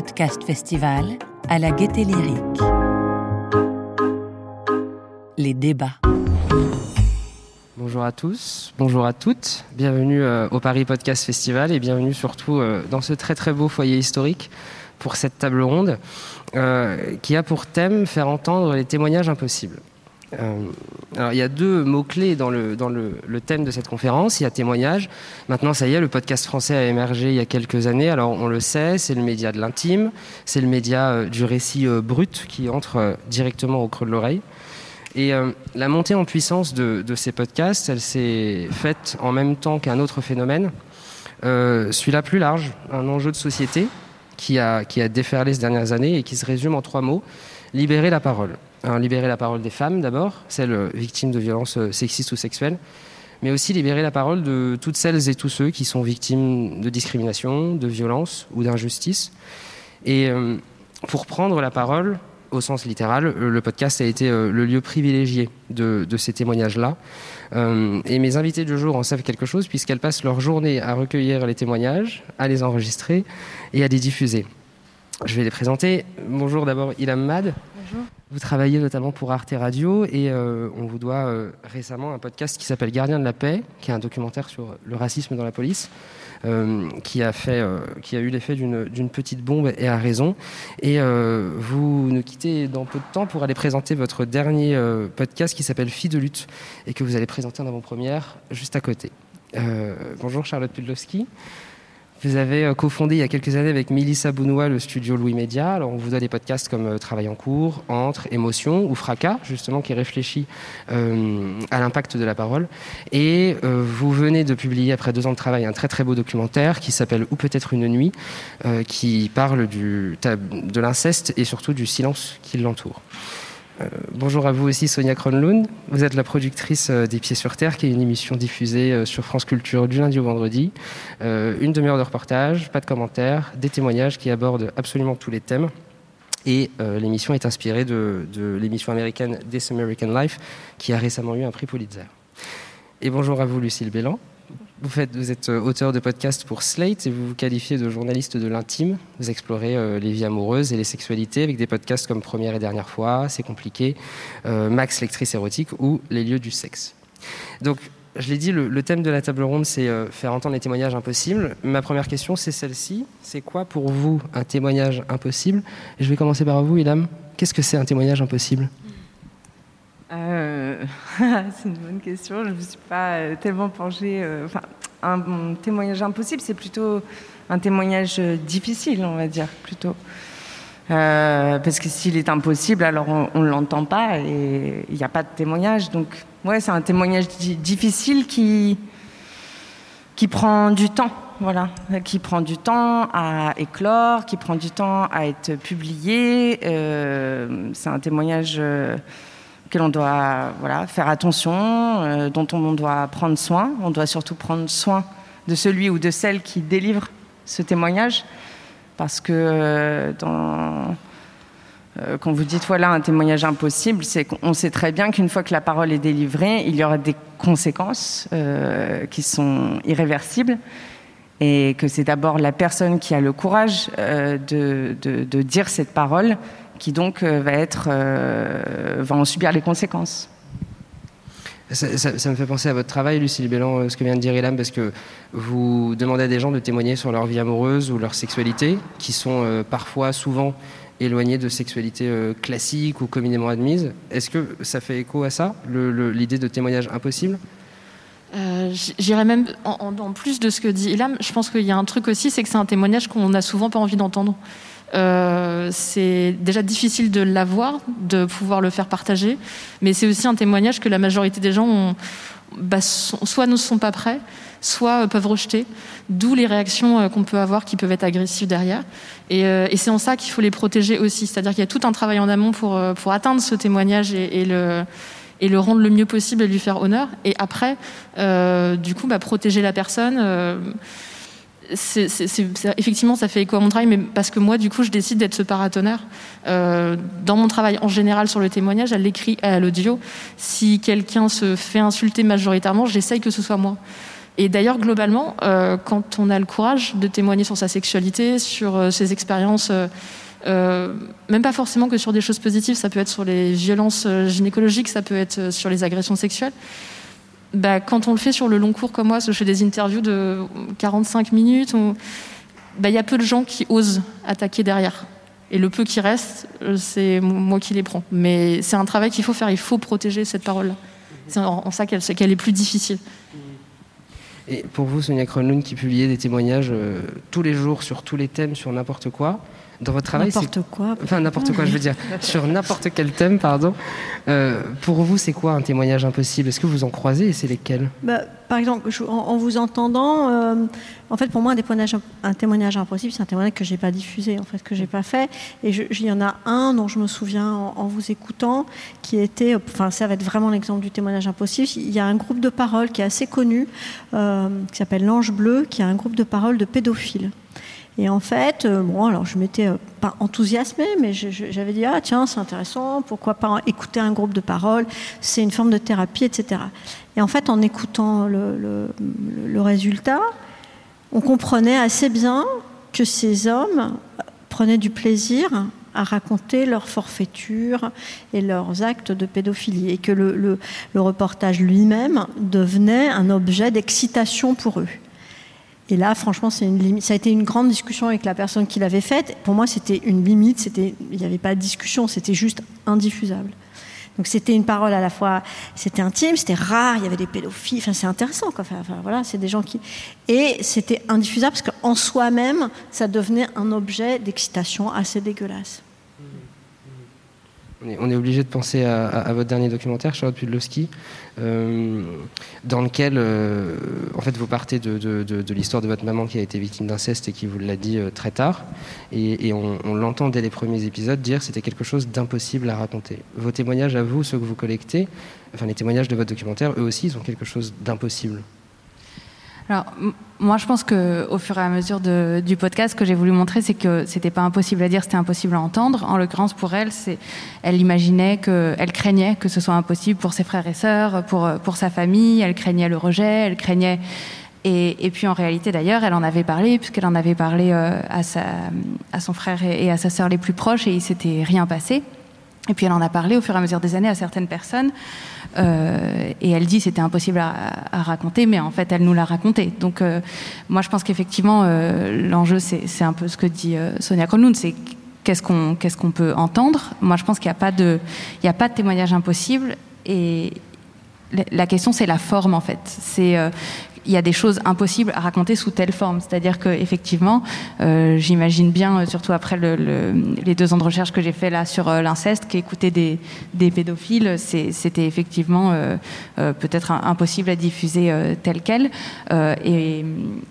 Podcast Festival à la Gaieté Lyrique. Les débats. Bonjour à tous, bonjour à toutes, bienvenue euh, au Paris Podcast Festival et bienvenue surtout euh, dans ce très très beau foyer historique pour cette table ronde euh, qui a pour thème faire entendre les témoignages impossibles. Euh, alors, il y a deux mots-clés dans, le, dans le, thème de cette conférence. Il y a témoignage. Maintenant, ça y est, le podcast français a émergé il y a quelques années. Alors, on le sait, c'est le média de l'intime, c'est le média euh, du récit euh, brut qui entre directement au creux de l'oreille. Et la montée en puissance de, de ces podcasts, elle s'est faite en même temps qu'un autre phénomène, euh, celui-là plus large, un enjeu de société qui a, qui a déferlé ces dernières années et qui se résume en trois mots libérer la parole. Alors, libérer la parole des femmes d'abord, celles victimes de violences euh, sexistes ou sexuelles, mais aussi libérer la parole de toutes celles et tous ceux qui sont victimes de discrimination, de violence ou d'injustice. Et euh, pour prendre la parole, au sens littéral, le podcast a été euh, le lieu privilégié de, ces témoignages-là. Euh, et mes invités du jour en savent quelque chose puisqu'elles passent leur journée à recueillir les témoignages, à les enregistrer et à les diffuser. Je vais les présenter. Bonjour d'abord Ilham Mad. Vous travaillez notamment pour Arte Radio et euh, on vous doit euh, récemment un podcast qui s'appelle Gardien de la paix, qui est un documentaire sur le racisme dans la police, euh, qui a fait, euh, qui a eu l'effet d'une petite bombe et a raison. Et euh, vous nous quittez dans peu de temps pour aller présenter votre dernier euh, podcast qui s'appelle Fille de lutte et que vous allez présenter en avant-première juste à côté. Bonjour Charlotte Pudlowski. Vous avez euh, cofondé il y a quelques années avec Mélissa Bounois le studio Louis Média. Alors on vous donne des podcasts comme euh, Travail en cours, Entre, Émotion ou Fracas, justement qui réfléchit euh, à l'impact de la parole. Et euh, vous venez de publier après deux ans de travail un très très beau documentaire qui s'appelle Ou peut-être une nuit, euh, qui parle du, de l'inceste et surtout du silence qui l'entoure. Euh, bonjour à vous aussi Sonia Kronlund. Vous êtes la productrice euh, des Pieds sur Terre, qui est une émission diffusée euh, sur France Culture du lundi au vendredi. Une demi-heure de reportage, pas de commentaires, des témoignages qui abordent absolument tous les thèmes. Et l'émission est inspirée de, de l'émission américaine This American Life, qui a récemment eu un prix Pulitzer. Et bonjour à vous Lucille Bélan. Vous, êtes euh, auteur de podcast pour Slate et vous vous qualifiez de journaliste de l'intime. Vous explorez euh, les vies amoureuses et les sexualités avec des podcasts comme Première et Dernière fois, C'est compliqué, euh, Max lectrice érotique ou Les lieux du sexe. Donc, je l'ai dit, le, thème de la table ronde, c'est faire entendre les témoignages impossibles. Ma première question, c'est celle-ci. C'est quoi pour vous un témoignage impossible? Je vais commencer par vous, Ilham. Qu'est-ce que c'est un témoignage impossible? Euh, c'est une bonne question. Je ne me suis pas euh, tellement penchée. Euh, enfin, un, témoignage impossible, c'est plutôt un témoignage difficile, on va dire, plutôt. Parce que s'il est impossible, alors on ne l'entend pas et il n'y a pas de témoignage. Donc, ouais, c'est un témoignage difficile qui, qui prend du temps. Voilà, qui prend du temps à éclore, qui prend du temps à être publié. C'est un témoignage. Que l'on doit voilà, faire attention, euh, dont on doit prendre soin. On doit surtout prendre soin de celui ou de celle qui délivre ce témoignage. Parce que euh, dans, euh, quand vous dites voilà un témoignage impossible, c'est qu'on sait très bien qu'une fois que la parole est délivrée, il y aura des conséquences euh, qui sont irréversibles et que c'est d'abord la personne qui a le courage de dire cette parole qui donc euh, va, être, euh, va en subir les conséquences. Ça, ça, ça, me fait penser à votre travail, Lucille Bélan, ce que vient de dire Ilham, parce que vous demandez à des gens de témoigner sur leur vie amoureuse ou leur sexualité, qui sont euh, parfois, souvent éloignés de sexualité euh, classique ou communément admise. Est-ce que ça fait écho à ça, l'idée de témoignage impossible? Euh, J'irais même en, en, en, plus de ce que dit Ilham, je pense qu'il y a un truc aussi, c'est que c'est un témoignage qu'on n'a souvent pas envie d'entendre. Euh, c'est déjà difficile de l'avoir, de pouvoir le faire partager, mais c'est aussi un témoignage que la majorité des gens ont, bah, sont, soit ne sont pas prêts, soit euh, peuvent rejeter, d'où les réactions euh, qu'on peut avoir qui peuvent être agressives derrière. Et, euh, et c'est en ça qu'il faut les protéger aussi, c'est-à-dire qu'il y a tout un travail en amont pour, pour atteindre ce témoignage et, et le et le rendre le mieux possible et lui faire honneur. Et après, euh, du coup, bah, protéger la personne. Euh, c'est, effectivement, ça fait écho à mon travail, mais parce que moi, du coup, je décide d'être ce paratonnerre. Euh, dans mon travail en général sur le témoignage, à l'écrit et à l'audio, si quelqu'un se fait insulter majoritairement, j'essaye que ce soit moi. Et d'ailleurs, globalement, quand on a le courage de témoigner sur sa sexualité, sur ses expériences, même pas forcément que sur des choses positives, ça peut être sur les violences gynécologiques, ça peut être sur les agressions sexuelles. Bah, quand on le fait sur le long cours comme moi, je fais des interviews de 45 minutes, bah, il y a peu de gens qui osent attaquer derrière. Et le peu qui reste, euh, c'est moi qui les prends. Mais c'est un travail qu'il faut faire, il faut protéger cette parole-là. C'est en ça qu'elle est plus difficile. Et pour vous, Sonia Kronlund, qui publiait des témoignages euh, tous les jours sur tous les thèmes, sur n'importe quoi, dans votre travail N'importe quoi. Enfin, n'importe quoi, je veux dire, sur n'importe quel thème, pardon. Euh, pour vous, c'est quoi un témoignage impossible? Est-ce que vous en croisez et c'est lesquels? Bah, Par exemple, en, vous entendant, euh, en fait, pour moi, un témoignage, un témoignage impossible, c'est un témoignage que j'ai pas diffusé, en fait, que j'ai pas fait. Et il y en a un dont je me souviens en, vous écoutant, qui était, enfin, ça va être vraiment l'exemple du témoignage impossible. Il y a un groupe de parole qui est assez connu, euh, qui s'appelle l'Ange Bleu, qui est un groupe de parole de pédophiles. Et en fait, euh, bon, alors je m'étais euh, pas enthousiasmée, mais j'avais dit ah tiens c'est intéressant, pourquoi pas écouter un groupe de parole, c'est une forme de thérapie, etc. Et en fait, en écoutant le, résultat, on comprenait assez bien que ces hommes prenaient du plaisir à raconter leurs forfaitures et leurs actes de pédophilie, et que le reportage lui-même devenait un objet d'excitation pour eux. Et là, franchement, c'est une limite. Ça a été une grande discussion avec la personne qui l'avait faite. Pour moi, c'était une limite. C'était, il n'y avait pas de discussion. C'était juste indiffusable. Donc c'était une parole à la fois, c'était intime, c'était rare. Il y avait des pédophiles. Enfin, c'est intéressant. Enfin, voilà, c'est des gens qui. Et c'était indiffusable parce qu'en soi-même, ça devenait un objet d'excitation assez dégueulasse. On est, obligé de penser à, votre dernier documentaire, Charlotte Pudlowski, euh, dans lequel, euh, en fait, vous partez de, l'histoire de votre maman qui a été victime d'inceste et qui vous l'a dit euh, très tard. Et, on, l'entend dès les premiers épisodes dire c'était quelque chose d'impossible à raconter. Vos témoignages à vous, ceux que vous collectez, enfin les témoignages de votre documentaire, eux aussi, ils ont quelque chose d'impossible. Alors, moi, je pense qu'au fur et à mesure du podcast, ce que j'ai voulu montrer, c'est que c'était pas impossible à dire, c'était impossible à entendre. En l'occurrence, pour elle, c'est, elle imaginait que, elle craignait que ce soit impossible pour ses frères et sœurs, pour, pour sa famille, elle craignait le rejet, elle craignait. Et, et puis en réalité, d'ailleurs, elle en avait parlé, puisqu'elle en avait parlé euh, à, sa, à son frère et à sa sœur les plus proches, et il s'était rien passé. Et puis elle en a parlé au fur et à mesure des années à certaines personnes. Euh, et elle dit c'était impossible à, raconter, mais en fait elle nous l'a raconté. Donc euh, moi je pense qu'effectivement euh, l'enjeu c'est un peu ce que dit Sonia Kronlund, c'est qu'est-ce qu'on qu'est-ce qu'on peut entendre. Moi je pense qu'il n'y a pas de a pas de témoignage impossible et la question c'est la forme en fait. C'est il y a des choses impossibles à raconter sous telle forme. C'est-à-dire que effectivement, euh, j'imagine bien, euh, surtout après le, les deux ans de recherche que j'ai fait là sur euh, l'inceste, qu'écouter des, pédophiles, c'était effectivement peut-être impossible à diffuser tel quel. Et,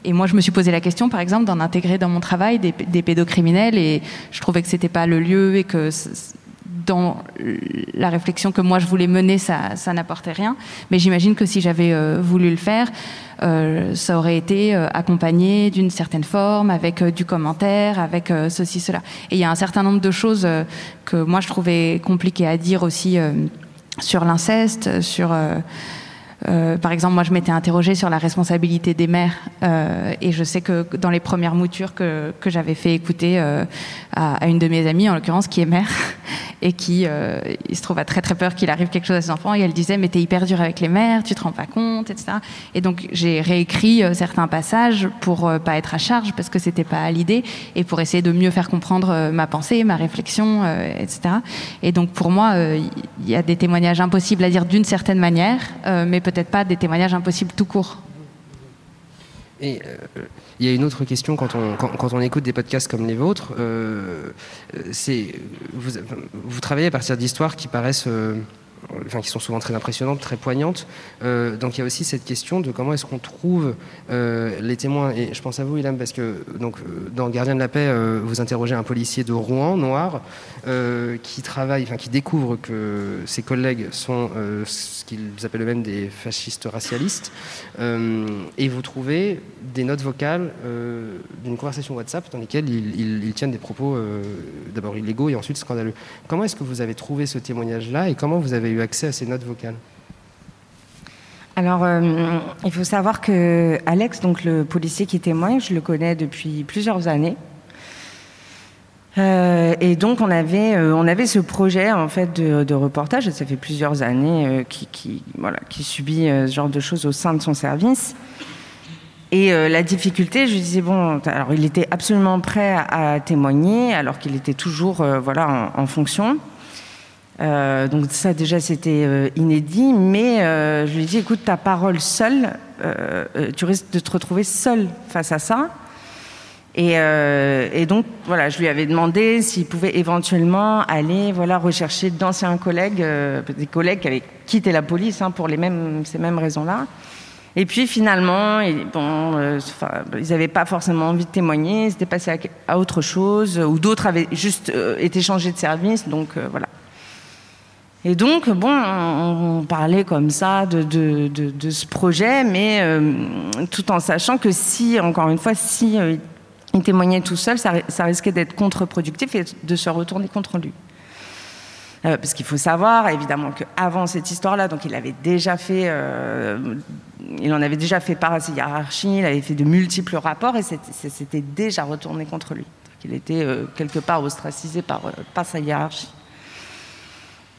et, moi, je me suis posé la question, par exemple, d'en intégrer dans mon travail des, des pédocriminels, et je trouvais que c'était pas le lieu et que dans la réflexion que moi je voulais mener, ça, n'apportait rien. Mais j'imagine que si j'avais euh, voulu le faire, euh, ça aurait été euh, accompagné d'une certaine forme, avec euh, du commentaire, avec euh, ceci, cela. Et il y a un certain nombre de choses euh, que moi je trouvais compliquées à dire aussi sur l'inceste, sur euh, par exemple, moi, je m'étais interrogée sur la responsabilité des mères, euh, et je sais que dans les premières moutures que, j'avais fait écouter euh, à, une de mes amies, en l'occurrence, qui est mère, et qui, euh, il se trouve, a très très peur qu'il arrive quelque chose à ses enfants, et elle disait, mais t'es hyper dur avec les mères, tu te rends pas compte, etc. Et donc, j'ai réécrit certains passages pour pas être à charge, parce que c'était pas l'idée, et pour essayer de mieux faire comprendre ma pensée, ma réflexion, etc. Et donc, pour moi, il y a des témoignages impossibles à dire d'une certaine manière, mais peut-être pas des témoignages impossibles tout court. Et euh, il y a une autre question quand on, quand, on écoute des podcasts comme les vôtres, euh, c'est vous, vous, travaillez à partir d'histoires qui paraissent euh, enfin, qui sont souvent très impressionnantes, très poignantes. Euh, donc il y a aussi cette question de comment est-ce qu'on trouve euh, les témoins. Et je pense à vous, Ilham, parce que donc, euh, dans Gardien de la paix, vous interrogez un policier de Rouen, noir, qui travaille, enfin qui découvre que ses collègues sont ce qu'ils appellent eux-mêmes des fascistes racialistes. et vous trouvez des notes vocales d'une conversation WhatsApp dans lesquelles ils, ils tiennent des propos d'abord illégaux et ensuite scandaleux. Comment est-ce que vous avez trouvé ce témoignage-là et comment vous avez eu accès à ces notes vocales Alors, euh, il faut savoir que Alex, donc le policier qui témoigne, je le connais depuis plusieurs années. Euh, et donc on avait, euh, on avait ce projet en fait de, reportage. Ça fait plusieurs années euh, qui, subit ce genre de choses au sein de son service. Et la difficulté, je disais bon, alors il était absolument prêt à, témoigner, alors qu'il était toujours voilà en fonction. Euh, donc ça déjà c'était euh, inédit, mais euh, je lui ai dit écoute ta parole seule, tu risques de te retrouver seul face à ça. Et, donc voilà, je lui avais demandé s'il pouvait éventuellement aller voilà rechercher d'anciens collègues, des collègues qui avaient quitté la police hein, pour les mêmes ces mêmes raisons-là. Et puis finalement, et, bon, ils n'avaient pas forcément envie de témoigner, ils étaient passés à, autre chose, ou d'autres avaient juste été changés de service, donc voilà. Et donc, bon, on, parlait comme ça de, ce projet, mais euh, tout en sachant que si, encore une fois, si euh, il témoignait tout seul, ça, ri- ça risquait d'être contre-productif et de se retourner contre lui. Euh, parce qu'il faut savoir, évidemment, qu'avant cette histoire-là, donc il avait déjà fait, il en avait déjà fait part à ses hiérarchies, il avait fait de multiples rapports et c'était- déjà retourné contre lui. Il était quelque part ostracisé par sa hiérarchie.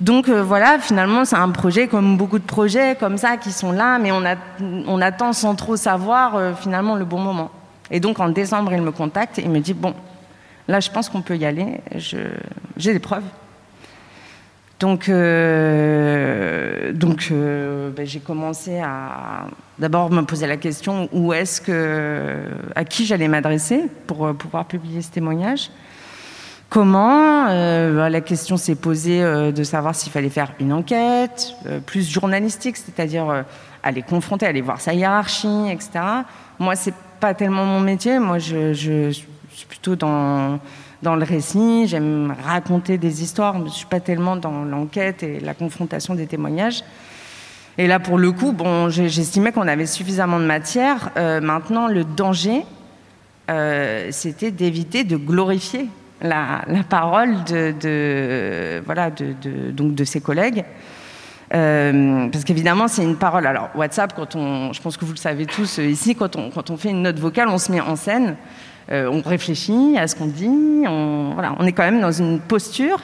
Donc euh, voilà, finalement, c'est un projet comme beaucoup de projets comme ça qui sont là, mais on, attend sans trop savoir euh, finalement le bon moment. Et donc en décembre, il me contacte et il me dit bon, là, je pense qu'on peut y aller. J'ai des preuves. Donc, euh, donc ben, j'ai commencé à d'abord me poser la question où est-ce que, à qui j'allais m'adresser pour pouvoir publier ce témoignage. Comment Euh, La question s'est posée euh, de savoir s'il fallait faire une enquête euh, plus journalistique, c'est-à-dire aller confronter, aller voir sa hiérarchie, etc. Moi, c'est pas tellement mon métier. Moi, je, je suis plutôt dans dans le récit. J'aime raconter des histoires. mais Je suis pas tellement dans l'enquête et la confrontation des témoignages. Et là, pour le coup, bon, j'estimais qu'on avait suffisamment de matière. Maintenant, le danger, c'était d'éviter de glorifier la, parole de, voilà, donc de ses collègues. Euh, parce qu'évidemment, c'est une parole. Alors, WhatsApp, quand on, je pense que vous le savez tous euh, ici, quand on, quand on fait une note vocale, on se met en scène, euh, on réfléchit à ce qu'on dit, on, voilà, on est quand même dans une posture.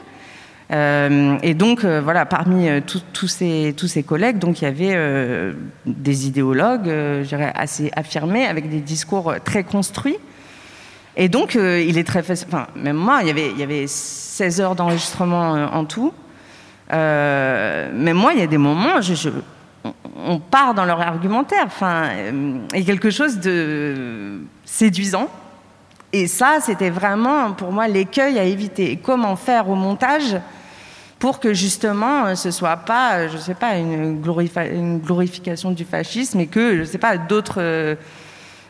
Et donc, voilà, parmi tous- ces, tous ces collègues, donc il y avait des idéologues, assez affirmés, avec des discours très construits. Et donc, euh, il est très facile. Enfin, même moi, il y avait, il y avait 16 heures d'enregistrement euh, en tout. Euh, même moi, il y a des moments, je, on, part dans leur argumentaire. Enfin, euh, a quelque chose de séduisant. Et ça, c'était vraiment pour moi l'écueil à éviter. Et comment faire au montage pour que justement ce soit pas, je sais pas, une, glorifi- une glorification du fascisme et que, je sais pas, d'autres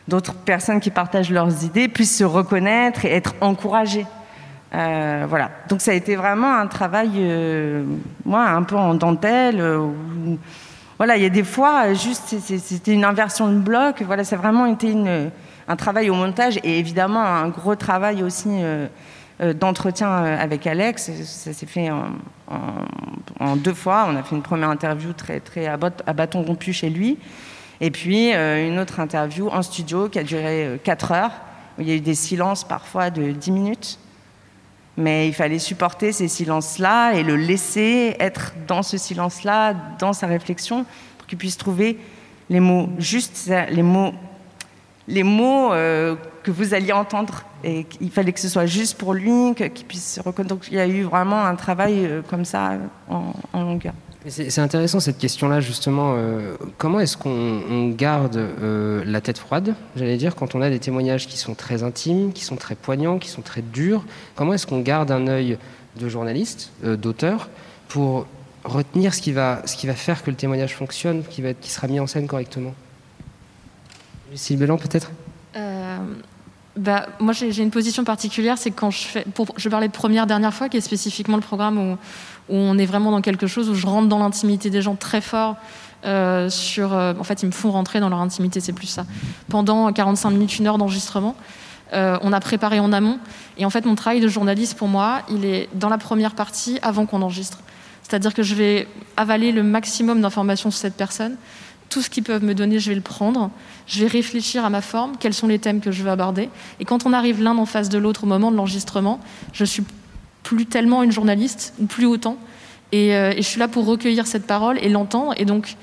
d'autres personnes qui partagent leurs idées puissent se reconnaître et être encouragées. Euh, voilà. Donc ça a été vraiment un travail, euh, moi, un peu en dentelle. euh, voilà, il y a des fois, juste, c'était une inversion de bloc. Voilà, ça a vraiment été un travail au montage et évidemment un gros travail aussi d'entretien avec Alex. Ça s'est fait en, en- deux fois. On a fait une première interview très, très à bâton rompu chez lui. Et puis euh, une autre interview en studio qui a duré 4 heures, où il y a eu des silences parfois de 10 minutes. Mais il fallait supporter ces silences-là et le laisser être dans ce silence-là, dans sa réflexion, pour qu'il puisse trouver les mots justes, les mots, les mots euh, que vous alliez entendre. Et il fallait que ce soit juste pour lui, qu'il puisse se reconnaître. Donc il y a eu vraiment un travail euh, comme ça en longueur. C'est intéressant cette question-là, justement. euh, comment est-ce qu'on on garde euh, la tête froide, j'allais dire, quand on a des témoignages qui sont très intimes, qui sont très poignants, qui sont très durs? Comment est-ce qu'on garde un œil de journaliste, euh, d'auteur, pour retenir ce qui, va, ce qui va faire que le témoignage fonctionne, qui, sera mis en scène correctement? Lucille Bélan, peut-être? Bah, moi, j'ai une position particulière, c'est quand je fais, je parlais de première dernière fois, qui est spécifiquement le programme où, où on est vraiment dans quelque chose où je rentre dans l'intimité des gens très fort. euh, sur, euh, en fait, ils me font rentrer dans leur intimité, c'est plus ça. Pendant 45 minutes, une heure d'enregistrement, euh, on a préparé en amont. Et en fait, mon travail de journaliste, pour moi, il est dans la première partie, avant qu'on enregistre. C'est-à-dire que je vais avaler le maximum d'informations sur cette personne tout ce qu'ils peuvent me donner, je vais le prendre. Je vais réfléchir à ma forme, quels sont les thèmes que je veux aborder. Et quand on arrive l'un en face de l'autre au moment de l'enregistrement, je suis plus tellement une journaliste, ou plus autant. Et, euh, et, je suis là pour recueillir cette parole et l'entendre. Et donc,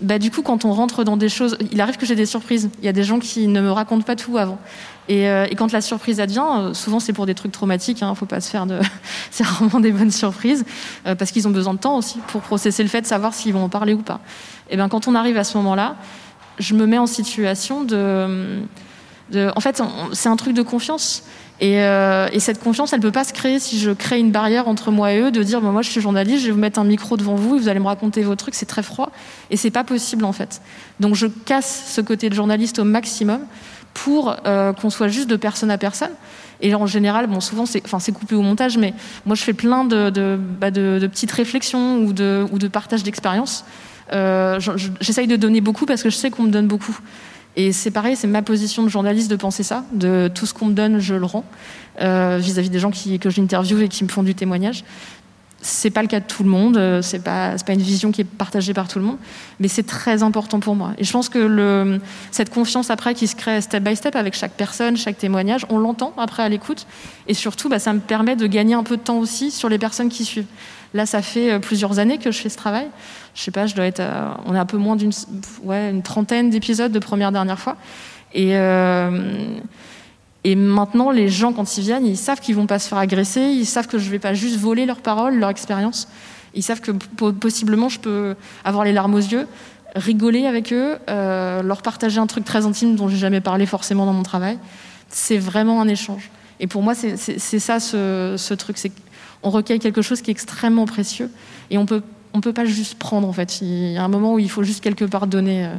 bah, du coup, quand on rentre dans des choses, il arrive que j'ai des surprises. Il y a des gens qui ne me racontent pas tout avant. Et, euh, quand la surprise advient, euh, souvent c'est pour des trucs traumatiques. Hein, faut pas se faire de. c'est rarement des bonnes surprises parce qu'ils ont besoin de temps aussi pour processer le fait de savoir s'ils vont en parler ou pas. Et bien, quand on arrive à ce moment-là, je me mets en situation de en fait, c'est un truc de confiance. Et, euh, et, cette confiance, elle ne peut pas se créer si je crée une barrière entre moi et eux, de dire bah, moi je suis journaliste, je vais vous mettre un micro devant vous et vous allez me raconter vos trucs, c'est très froid et c'est pas possible en fait. Donc je casse ce côté de journaliste au maximum pour euh, qu'on soit juste de personne à personne. Et en général, bon, souvent c'est, enfin, coupé au montage, mais moi je fais plein de, de, bah, petites réflexions ou de, ou de partage d'expérience. Euh, j'essaye de donner beaucoup parce que je sais qu'on me donne beaucoup. Et c'est pareil, c'est ma position de journaliste de penser ça, de tout ce qu'on me donne, je le rends euh, vis-à-vis des gens qui, que j'interviewe et qui me font du témoignage. C'est pas le cas de tout le monde, euh, c'est pas, pas une vision qui est partagée par tout le monde, mais c'est très important pour moi. Et je pense que cette confiance après qui se crée step by step avec chaque personne, chaque témoignage, on l'entend après à l'écoute. Et surtout, bah, ça me permet de gagner un peu de temps aussi sur les personnes qui suivent. Là, ça fait euh, plusieurs années que je fais ce travail je sais pas, être, on est un peu moins d'une, trentaine d'épisodes de première dernière fois. Et euh, et maintenant, les gens quand ils viennent, ils savent qu'ils vont pas se faire agresser, ils savent que je vais pas juste voler leurs paroles, leur expérience. Ils savent que possiblement je peux avoir les larmes aux yeux, rigoler avec eux, euh, leur partager un truc très intime dont j'ai jamais parlé forcément dans mon travail. C'est vraiment un échange. Et pour moi, c'est ça ce, ce truc, c'est qu'on recueille quelque chose qui est extrêmement précieux et on peut on peut pas juste prendre en fait. Il y a un moment où il faut juste quelque part donner. Euh.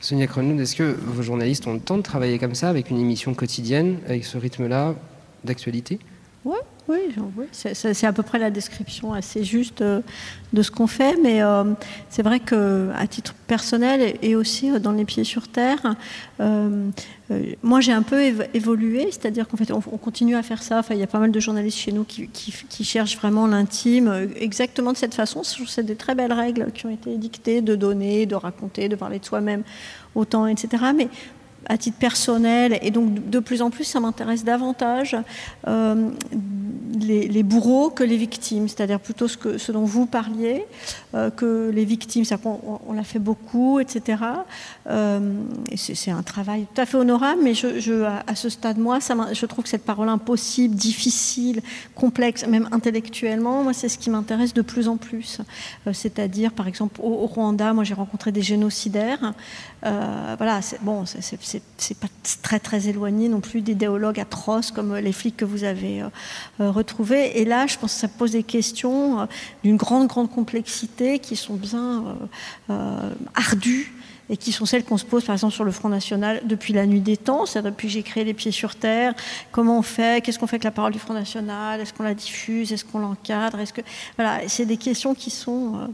Sonia Cronlund, est-ce que vos journalistes ont le temps de travailler comme ça, avec une émission quotidienne, avec ce rythme-là d'actualité? Oui, c'est à peu près la description assez juste euh, de ce qu'on fait, mais euh, c'est vrai que à titre personnel et aussi dans les pieds sur terre, moi j'ai un peu évolué, c'est-à-dire qu'en fait on, continue à faire ça. Enfin, il y a pas mal de journalistes chez nous qui, qui cherchent vraiment l'intime, exactement de cette façon. C'est des très belles règles qui ont été dictées de donner, de raconter, de parler de soi-même autant, etc. Mais à titre personnel, et donc de plus en plus, ça m'intéresse davantage euh, les, bourreaux que les victimes, c'est-à-dire plutôt ce, que, ce dont vous parliez, que les victimes, cest on, l'a fait beaucoup, etc. Euh, c'est un travail tout à fait honorable, mais à, ce stade, moi, je trouve que cette parole impossible, difficile, complexe, même intellectuellement, moi, c'est ce qui m'intéresse de plus en plus. c'est-à-dire, par exemple, au, Rwanda, moi, j'ai rencontré des génocidaires. voilà, bon, c'est pas très très éloigné non plus d'idéologues atroces comme les flics que vous avez euh, euh, retrouvés. Et là, je pense que ça pose des questions euh, d'une grande grande complexité qui sont bien ardues et qui sont celles qu'on se pose par exemple sur le Front National depuis la nuit des temps, c'est-à-dire depuis que j'ai créé les pieds sur terre, comment on fait, qu'est-ce qu'on fait avec la parole du Front National, est-ce qu'on la diffuse, est-ce qu'on l'encadre, est-ce que voilà, c'est des questions qui sont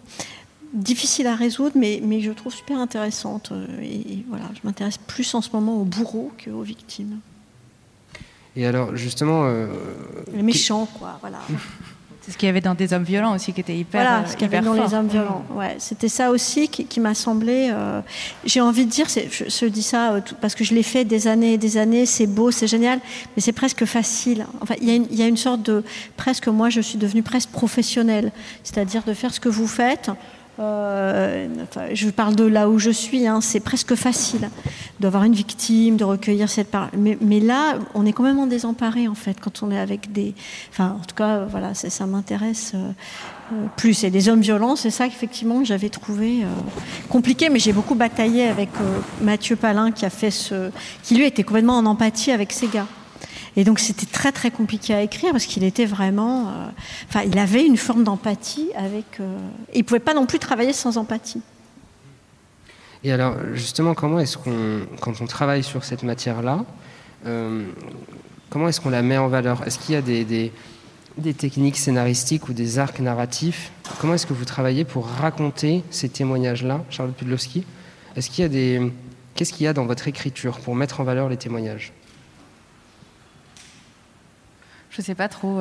difficile à résoudre, mais, mais je trouve super intéressante. Euh, et, voilà, je m'intéresse plus en ce moment aux bourreaux qu'aux victimes. Et alors, justement. Euh, Les méchants, quoi, voilà. C'est ce qu'il y avait dans des hommes violents aussi qui était hyper Voilà, ce qu'il y avait dans les hommes violents. Ouais, c'était ça aussi qui, m'a semblé. Euh, j'ai envie de dire, je, je, dis ça parce que je l'ai fait des années et des années, c'est beau, c'est génial, mais c'est presque facile. Enfin, y, il y, a une sorte de. Presque, moi, je suis devenue presque professionnelle. C'est-à-dire de faire ce que vous faites euh, je parle de là où je suis, hein, c'est presque facile d'avoir une victime, de recueillir cette parole. Mais, là, on est quand même en désemparé en fait quand on est avec des. Enfin, en tout cas, voilà, ça, m'intéresse euh, euh, plus. Et des hommes violents, c'est ça effectivement que j'avais trouvé compliqué. Mais j'ai beaucoup bataillé avec Mathieu Palin qui a fait ce, qui lui était complètement en empathie avec ces gars. Et donc c'était très très compliqué à écrire parce qu'il était vraiment, euh, enfin il avait une forme d'empathie avec, euh, il pouvait pas non plus travailler sans empathie. Et alors justement, comment est-ce qu'on, quand on travaille sur cette matière-là, euh, comment est-ce qu'on la met en valeur? Est-ce qu'il y a des, des, des, techniques scénaristiques ou des arcs narratifs? Comment est-ce que vous travaillez pour raconter ces témoignages-là, Charlotte Pudlowski? Est-ce qu'il y a des, qu'est-ce qu'il y a dans votre écriture pour mettre en valeur les témoignages? Je sais pas trop.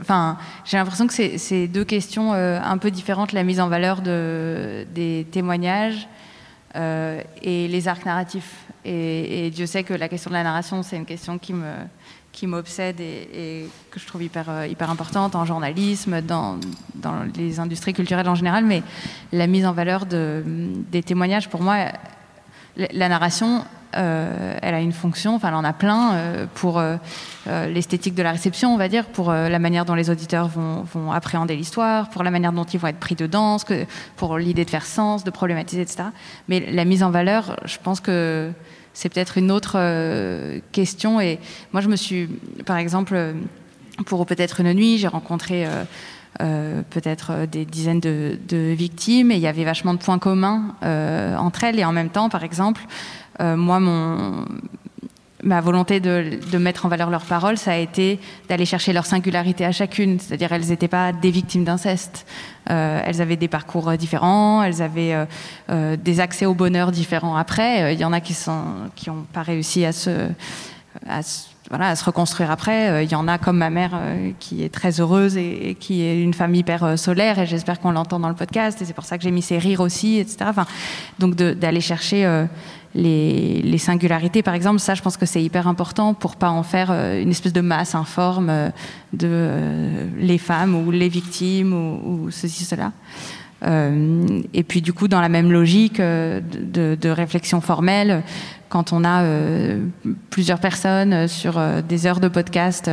Enfin, j'ai l'impression que c'est deux questions un peu différentes la mise en valeur de, des témoignages et les arcs narratifs. Et, Dieu sait que la question de la narration, c'est une question qui me qui m'obsède et, que je trouve hyper, euh, hyper importante en journalisme, dans, dans, les industries culturelles en général, mais la mise en valeur de, des témoignages, pour moi, la narration, euh, elle a une fonction, enfin elle en a plein, euh, pour l'esthétique de la réception, on va dire, pour la manière dont les auditeurs vont, appréhender l'histoire, pour la manière dont ils vont être pris dedans, que, pour l'idée de faire sens, de problématiser, etc. Mais la mise en valeur, je pense que c'est peut-être une autre euh, question. Et moi, je me suis, par exemple, pour peut-être une nuit, j'ai rencontré euh, euh, peut-être des dizaines de, victimes et il y avait vachement de points communs entre elles. Et en même temps, par exemple, moi, ma volonté de, mettre en valeur leurs paroles, ça a été d'aller chercher leur singularité à chacune. C'est-à-dire, elles n'étaient pas des victimes d'inceste. Euh, elles avaient des parcours différents, elles avaient euh, euh, des accès au bonheur différents après. Il y en a qui n'ont pas réussi à se, voilà, à se reconstruire après. Il y en a comme ma mère qui est très heureuse et, qui est une femme hyper solaire et j'espère qu'on l'entend dans le podcast et c'est pour ça que j'ai mis ses rires aussi, etc. Donc d'aller chercher les, singularités, par exemple, ça, je pense que c'est hyper important pour pas en faire euh, une espèce de masse informe euh, de euh, les femmes ou les victimes ou, ceci, cela. et puis, du coup, dans la même logique de réflexion formelle, quand on a plusieurs personnes sur des heures de podcast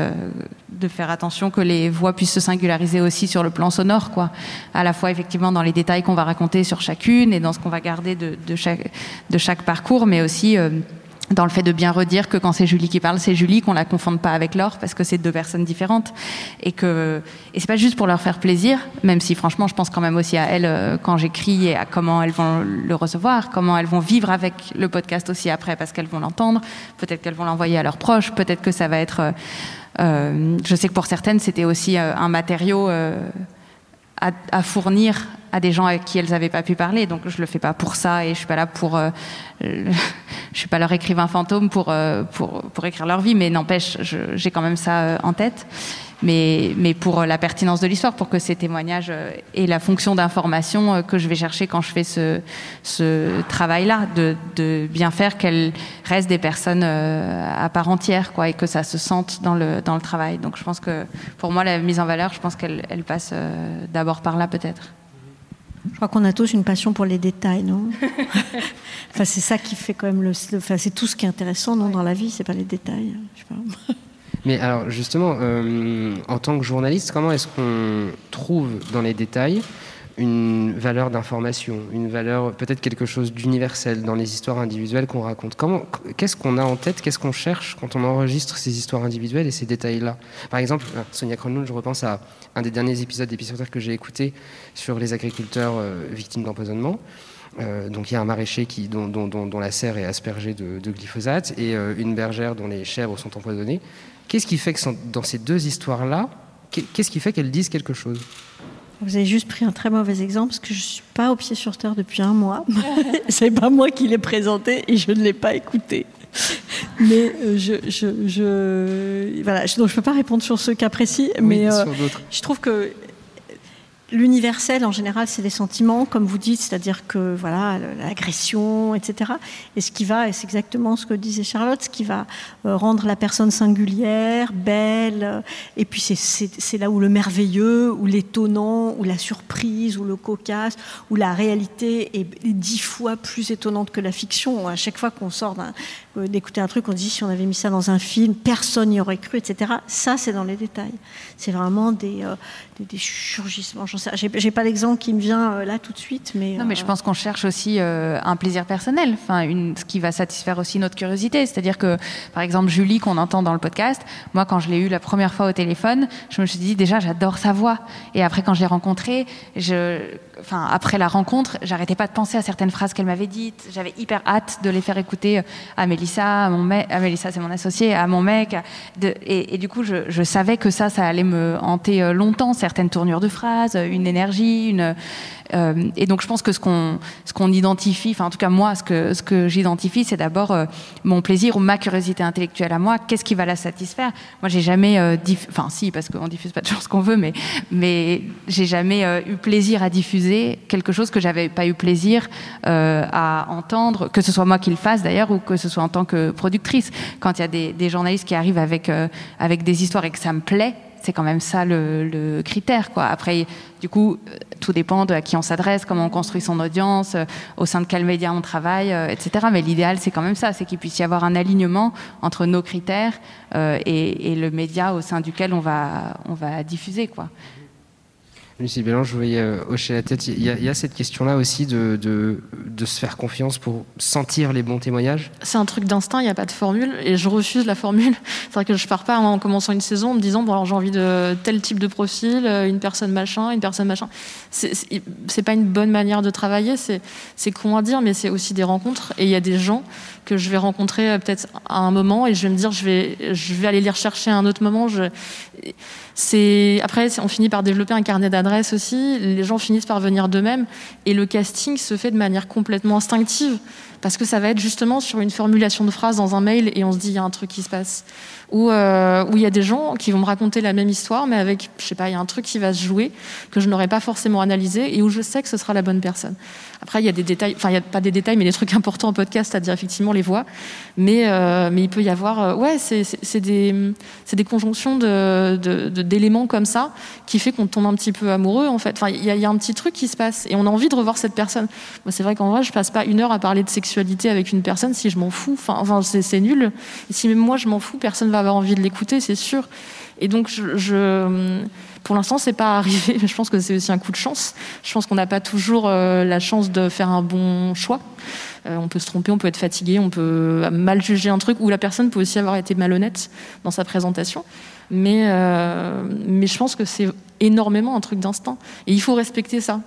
de faire attention que les voix puissent se singulariser aussi sur le plan sonore, quoi. À la fois effectivement dans les détails qu'on va raconter sur chacune et dans ce qu'on va garder de, chaque, parcours, mais aussi euh, dans le fait de bien redire que quand c'est Julie qui parle, c'est Julie, qu'on la confonde pas avec Laure parce que c'est deux personnes différentes et que et c'est pas juste pour leur faire plaisir, même si franchement je pense quand même aussi à elles euh, quand j'écris et à comment elles vont le recevoir, comment elles vont vivre avec le podcast aussi après parce qu'elles vont l'entendre, peut-être qu'elles vont l'envoyer à leurs proches, peut-être que ça va être euh, euh, je sais que pour certaines, c'était aussi euh, un matériau euh, à, à, fournir à des gens avec qui elles n'avaient pas pu parler. Donc je le fais pas pour ça et je suis pas là pour, je suis pas leur écrivain fantôme pour pour, pour écrire leur vie, mais n'empêche, j'ai quand même ça en tête mais, mais pour la pertinence de l'histoire, pour que ces témoignages euh, aient la fonction d'information euh, que je vais chercher quand je fais ce, ce travail-là, de, de, bien faire qu'elles restent des personnes euh, à part entière, quoi, et que ça se sente dans le, dans le travail. Donc je pense que pour moi, la mise en valeur, je pense qu'elle elle passe d'abord par là, peut-être. Je crois qu'on a tous une passion pour les détails, non Enfin, c'est ça qui fait quand même le. Enfin, c'est tout ce qui est intéressant, non, dans la vie, c'est pas les détails. Je sais pas. Mais alors justement, euh, en tant que journaliste, comment est-ce qu'on trouve dans les détails une valeur d'information, une valeur, peut-être quelque chose d'universel dans les histoires individuelles qu'on raconte Qu'est-ce qu'on a en tête Qu'est-ce qu'on cherche quand on enregistre ces histoires individuelles et ces détails-là? Par exemple, euh, Sonia Kronlund, je repense à un des derniers épisodes d'épisodes que j'ai écouté sur les agriculteurs euh, victimes d'empoisonnement. Euh, donc il y a un maraîcher dont, la serre est aspergée de, glyphosate et une bergère dont les chèvres sont empoisonnées. Qu'est-ce qui fait que dans ces deux histoires-là, qu'est-ce qui fait qu'elles disent quelque chose? Vous avez juste pris un très mauvais exemple parce que je ne suis pas au pied sur terre depuis un mois. C'est pas moi qui l'ai présenté et je ne l'ai pas écouté. Mais euh, je, je, je, voilà, donc je peux pas répondre sur ce cas précis, oui, mais euh, je trouve que L'universel, en général, c'est les sentiments, comme vous dites, c'est-à-dire que voilà, l'agression, etc. Et ce qui va, et c'est exactement ce que disait Charlotte, ce qui va euh, rendre la personne singulière, belle. Et puis c'est là où le merveilleux, ou l'étonnant, ou la surprise, ou le cocasse, ou la réalité est dix fois plus étonnante que la fiction. À chaque fois qu'on sort euh, d'écouter un truc, on dit si on avait mis ça dans un film, personne n'y aurait cru, etc. Ça, c'est dans les détails. C'est vraiment des, euh, des, des surgissements. J'ai pas l'exemple qui me vient euh, là tout de suite, mais. Non, mais je pense qu'on cherche aussi euh, un plaisir personnel, enfin, une, ce qui va satisfaire aussi notre curiosité. C'est-à-dire que, par exemple, Julie, qu'on entend dans le podcast, moi, quand je l'ai eu la première fois au téléphone, je me suis dit déjà, j'adore sa voix. Et après, quand je l'ai rencontrée, je, enfin, après la rencontre, j'arrêtais pas de penser à certaines phrases qu'elle m'avait dites. J'avais hyper hâte de les faire écouter à Mélissa, à mon mec, à Mélissa, c'est mon associé, à mon mec. Et, du coup, je, je, savais que ça, ça allait me hanter euh, longtemps, certaines tournures de phrases, une énergie, une, euh, et donc je pense que ce qu'on identifie, enfin en tout cas moi, ce que j'identifie, c'est d'abord euh, mon plaisir ou ma curiosité intellectuelle à moi. Qu'est-ce qui va la satisfaire? Moi, j'ai jamais, euh, enfin si, parce qu'on diffuse pas toujours ce qu'on veut, mais j'ai jamais eu plaisir à diffuser quelque chose que j'avais pas eu plaisir à entendre, que ce soit moi qui le fasse d'ailleurs ou que ce soit en tant que productrice. Quand il y a des, des journalistes qui arrivent avec avec des histoires et que ça me plaît, c'est quand même ça le, critère. Quoi. Après, du coup, euh, tout dépend de à qui on s'adresse, comment on construit son audience, euh, au sein de quel média on travaille, euh, etc. Mais l'idéal, c'est quand même ça, c'est qu'il puisse y avoir un alignement entre nos critères et, et, le média au sein duquel on va, on va diffuser. Quoi. Lucie Bélange, je voyais euh, hocher la tête. Il y, a, cette question-là aussi de, se faire confiance pour sentir les bons témoignages? C'est un truc d'instinct, il n'y a pas de formule, et je refuse la formule. C'est vrai que je pars pas en commençant une saison en me disant, bon alors j'ai envie de tel type de profil, euh, une personne machin, une personne machin. C'est pas une bonne manière de travailler, c'est con à dire, mais c'est aussi des rencontres, et il y a des gens que je vais rencontrer euh, peut-être à un moment, et je vais me dire, je vais, aller les rechercher à un autre moment. Après, on finit par développer un carnet d'adresses aussi. Les gens finissent par venir d'eux-mêmes, et le casting se fait de manière complètement instinctive parce que ça va être justement sur une formulation de phrase dans un mail et on se dit il y a un truc qui se passe. Ou euh, où il y a des gens qui vont me raconter la même histoire, mais avec, je sais pas, il y a un truc qui va se jouer que je n'aurais pas forcément analysé et où je sais que ce sera la bonne personne. Après, il y a des détails, enfin, il n'y a pas des détails, mais des trucs importants en podcast, c'est-à-dire effectivement les voix. Mais, euh, mais il peut y avoir, euh, ouais, c'est des, des conjonctions d'éléments de, de, comme ça qui fait qu'on tombe un petit peu en fait. Enfin, il y, a, un petit truc qui se passe et on a envie de revoir cette personne. Moi, c'est vrai qu'en vrai, je passe pas une heure à parler de sexualité avec une personne si je m'en fous. Enfin, c'est nul. Et si même moi je m'en fous, personne va avoir envie de l'écouter, c'est sûr. Et donc, je, pour l'instant, c'est pas arrivé. Je pense que c'est aussi un coup de chance. Je pense qu'on n'a pas toujours euh, la chance de faire un bon choix. Euh, on peut se tromper, on peut être fatigué, on peut mal juger un truc, ou la personne peut aussi avoir été malhonnête dans sa présentation. Mais, euh, mais je pense que c'est énormément un truc d'instinct. Et il faut respecter ça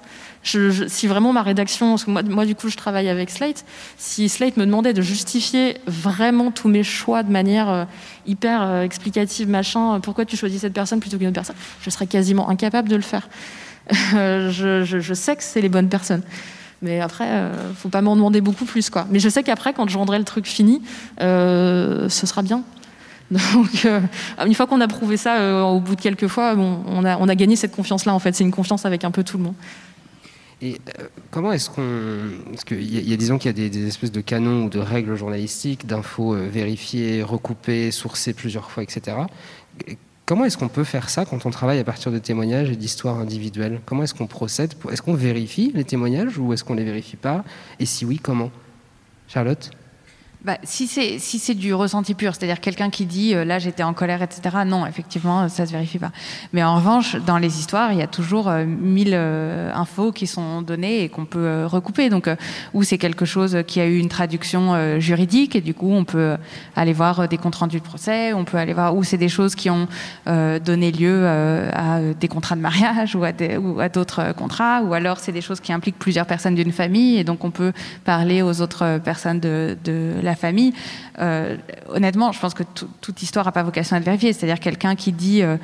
si vraiment ma rédaction, moi, moi, du coup je travaille avec Slate, si Slate me demandait de justifier vraiment tous mes choix de manière euh, hyper euh, explicative, machin, euh, pourquoi tu choisis cette personne plutôt qu'une autre personne, je serais quasiment incapable de le faire. je, sais que c'est les bonnes personnes. Mais après, faut pas m'en demander beaucoup plus, quoi. Mais je sais qu'après, quand je rendrai le truc fini, ce sera bien. Donc, une fois qu'on a prouvé ça, au bout de quelques fois, bon, on, a, on a gagné cette confiance-là, en fait. C'est une confiance avec un peu tout le monde. Et euh, comment est-ce qu'on. Parce qu'il y, a, disons qu'il y a des, espèces de canons ou de règles journalistiques, d'infos euh, vérifiées, recoupées, sourcées plusieurs fois, etc. Comment est-ce qu'on peut faire ça quand on travaille à partir de témoignages et d'histoires individuelles? Comment est-ce qu'on procède? Est-ce qu'on vérifie les témoignages ou est-ce qu'on ne les vérifie pas? Et si oui, comment? Charlotte? Bah, si c'est si c'est du ressenti pur, c'est-à-dire quelqu'un qui dit euh, là j'étais en colère, etc. Non, effectivement, ça se vérifie pas. Mais en revanche, dans les histoires, il y a toujours euh, mille euh, infos qui sont données et qu'on peut recouper. Donc, ou c'est quelque chose qui a eu une traduction juridique et du coup on peut aller voir des comptes rendus de procès, on peut aller voir où c'est des choses qui ont donné lieu à des contrats de mariage ou à d'autres contrats, ou alors c'est des choses qui impliquent plusieurs personnes d'une famille et donc on peut parler aux autres personnes de, de la famille. Euh, honnêtement, je pense que toute histoire n'a pas vocation à être vérifiée. C'est-à-dire quelqu'un qui dit euh,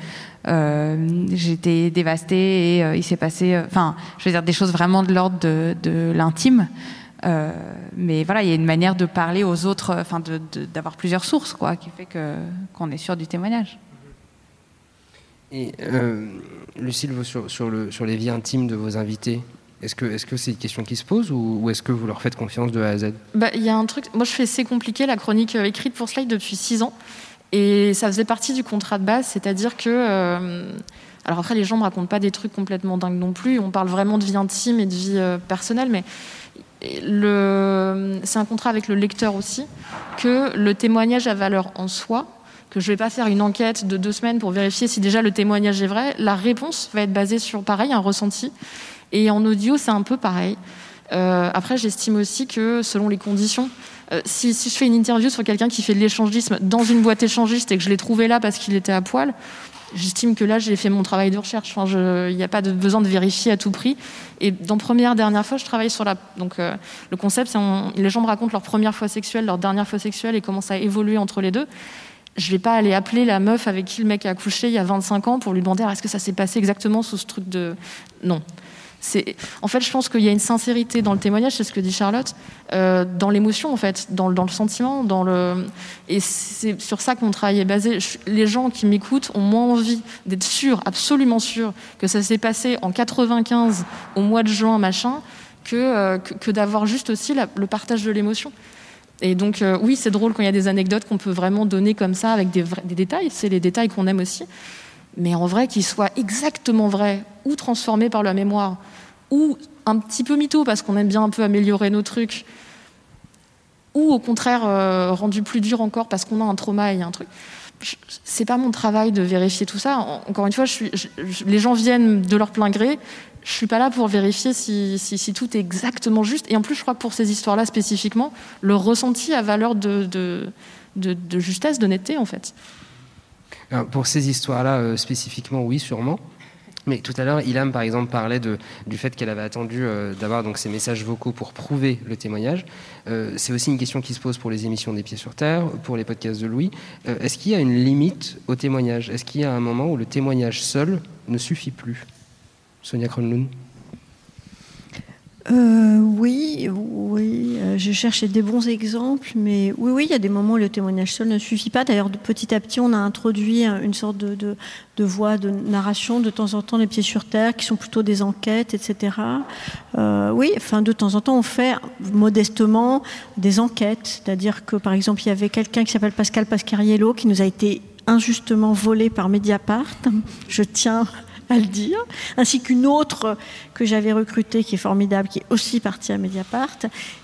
euh, j'étais dévasté et il s'est passé, enfin, je veux dire des choses vraiment de l'ordre de, l'intime. mais voilà, il y a une manière de parler aux autres, enfin, d'avoir plusieurs sources, quoi, qui fait que qu'on est sûr du témoignage. Et Lucille, sur, sur, le, sur les vies intimes de vos invités, est-ce que c'est -ce c'est une question qui se pose ou, est-ce que vous leur faites confiance de A à Z? Bah, Il y a un truc, moi je fais C'est compliqué, la chronique euh, écrite pour Slide depuis six ans. Et ça faisait partie du contrat de base, c'est-à-dire que. Euh, alors après, les gens ne me racontent pas des trucs complètement dingues non plus. On parle vraiment de vie intime et de vie euh, personnelle, mais c'est un contrat avec le lecteur aussi, que le témoignage a valeur en soi, que je ne vais pas faire une enquête de deux semaines pour vérifier si déjà le témoignage est vrai. La réponse va être basée sur, pareil, un ressenti. Et en audio, c'est un peu pareil. Euh, après, j'estime aussi que selon les conditions, euh, si, je fais une interview sur quelqu'un qui fait de l'échangisme dans une boîte échangiste et que je l'ai trouvé là parce qu'il était à poil, j'estime que là, j'ai fait mon travail de recherche. Il n'y a pas besoin de vérifier à tout prix. Et dans première, dernière fois, je travaille sur la. Donc, euh, le concept, c'est les gens me racontent leur première fois sexuelle, leur dernière fois sexuelle et comment ça a évolué entre les deux. je vais pas aller appeler la meuf avec qui le mec a accouché il y a 25 ans pour lui demander est-ce que ça s'est passé exactement sous ce truc de non en fait, je pense qu'il y a une sincérité dans le témoignage, c'est ce que dit Charlotte, euh, dans l'émotion en fait, dans, le sentiment, dans le et c'est sur ça que mon travail est basé. les gens qui m'écoutent ont moins envie d'être sûrs, absolument sûrs, que ça s'est passé en 95 au mois de juin machin, que euh, que, d'avoir juste aussi le partage de l'émotion. Et donc, euh, oui, c'est drôle quand il y a des anecdotes qu'on peut vraiment donner comme ça avec des, des détails. C'est les détails qu'on aime aussi. Mais en vrai, qu'ils soient exactement vrais ou transformés par la mémoire ou un petit peu mytho parce qu'on aime bien un peu améliorer nos trucs, ou au contraire euh, rendu plus dur encore parce qu'on a un trauma et un truc. C'est pas mon travail de vérifier tout ça. Encore une fois, les gens viennent de leur plein gré. Je suis pas là pour vérifier si, tout est exactement juste. Et en plus, je crois que pour ces histoires-là spécifiquement, le ressenti a valeur de, justesse, d'honnêteté, en fait. Pour ces histoires-là euh, spécifiquement, oui, sûrement. Mais tout à l'heure, Ilham, par exemple, parlait de, du fait qu'elle avait attendu euh, d'avoir donc ces messages vocaux pour prouver le témoignage. Euh, c'est aussi une question qui se pose pour les émissions des Pieds sur Terre, pour les podcasts de Louis. Est-ce qu'il y a une limite au témoignage? Est-ce qu'il y a un moment où le témoignage seul ne suffit plus? Sonia Kronlund euh, oui, oui, euh, je cherchais des bons exemples, mais oui, oui, il y a des moments où le témoignage seul ne suffit pas. D'ailleurs, petit à petit, on a introduit une sorte de, de, voix de narration, de temps en temps, les pieds sur terre, qui sont plutôt des enquêtes, etc. Euh, oui, enfin, de temps en temps, on fait modestement des enquêtes. C'est-à-dire que, par exemple, il y avait quelqu'un qui s'appelle Pascal Pascariello qui nous a été injustement volé par Mediapart. Je tiens à le dire, ainsi qu'une autre que j'avais recrutée qui est formidable, qui est aussi partie à Mediapart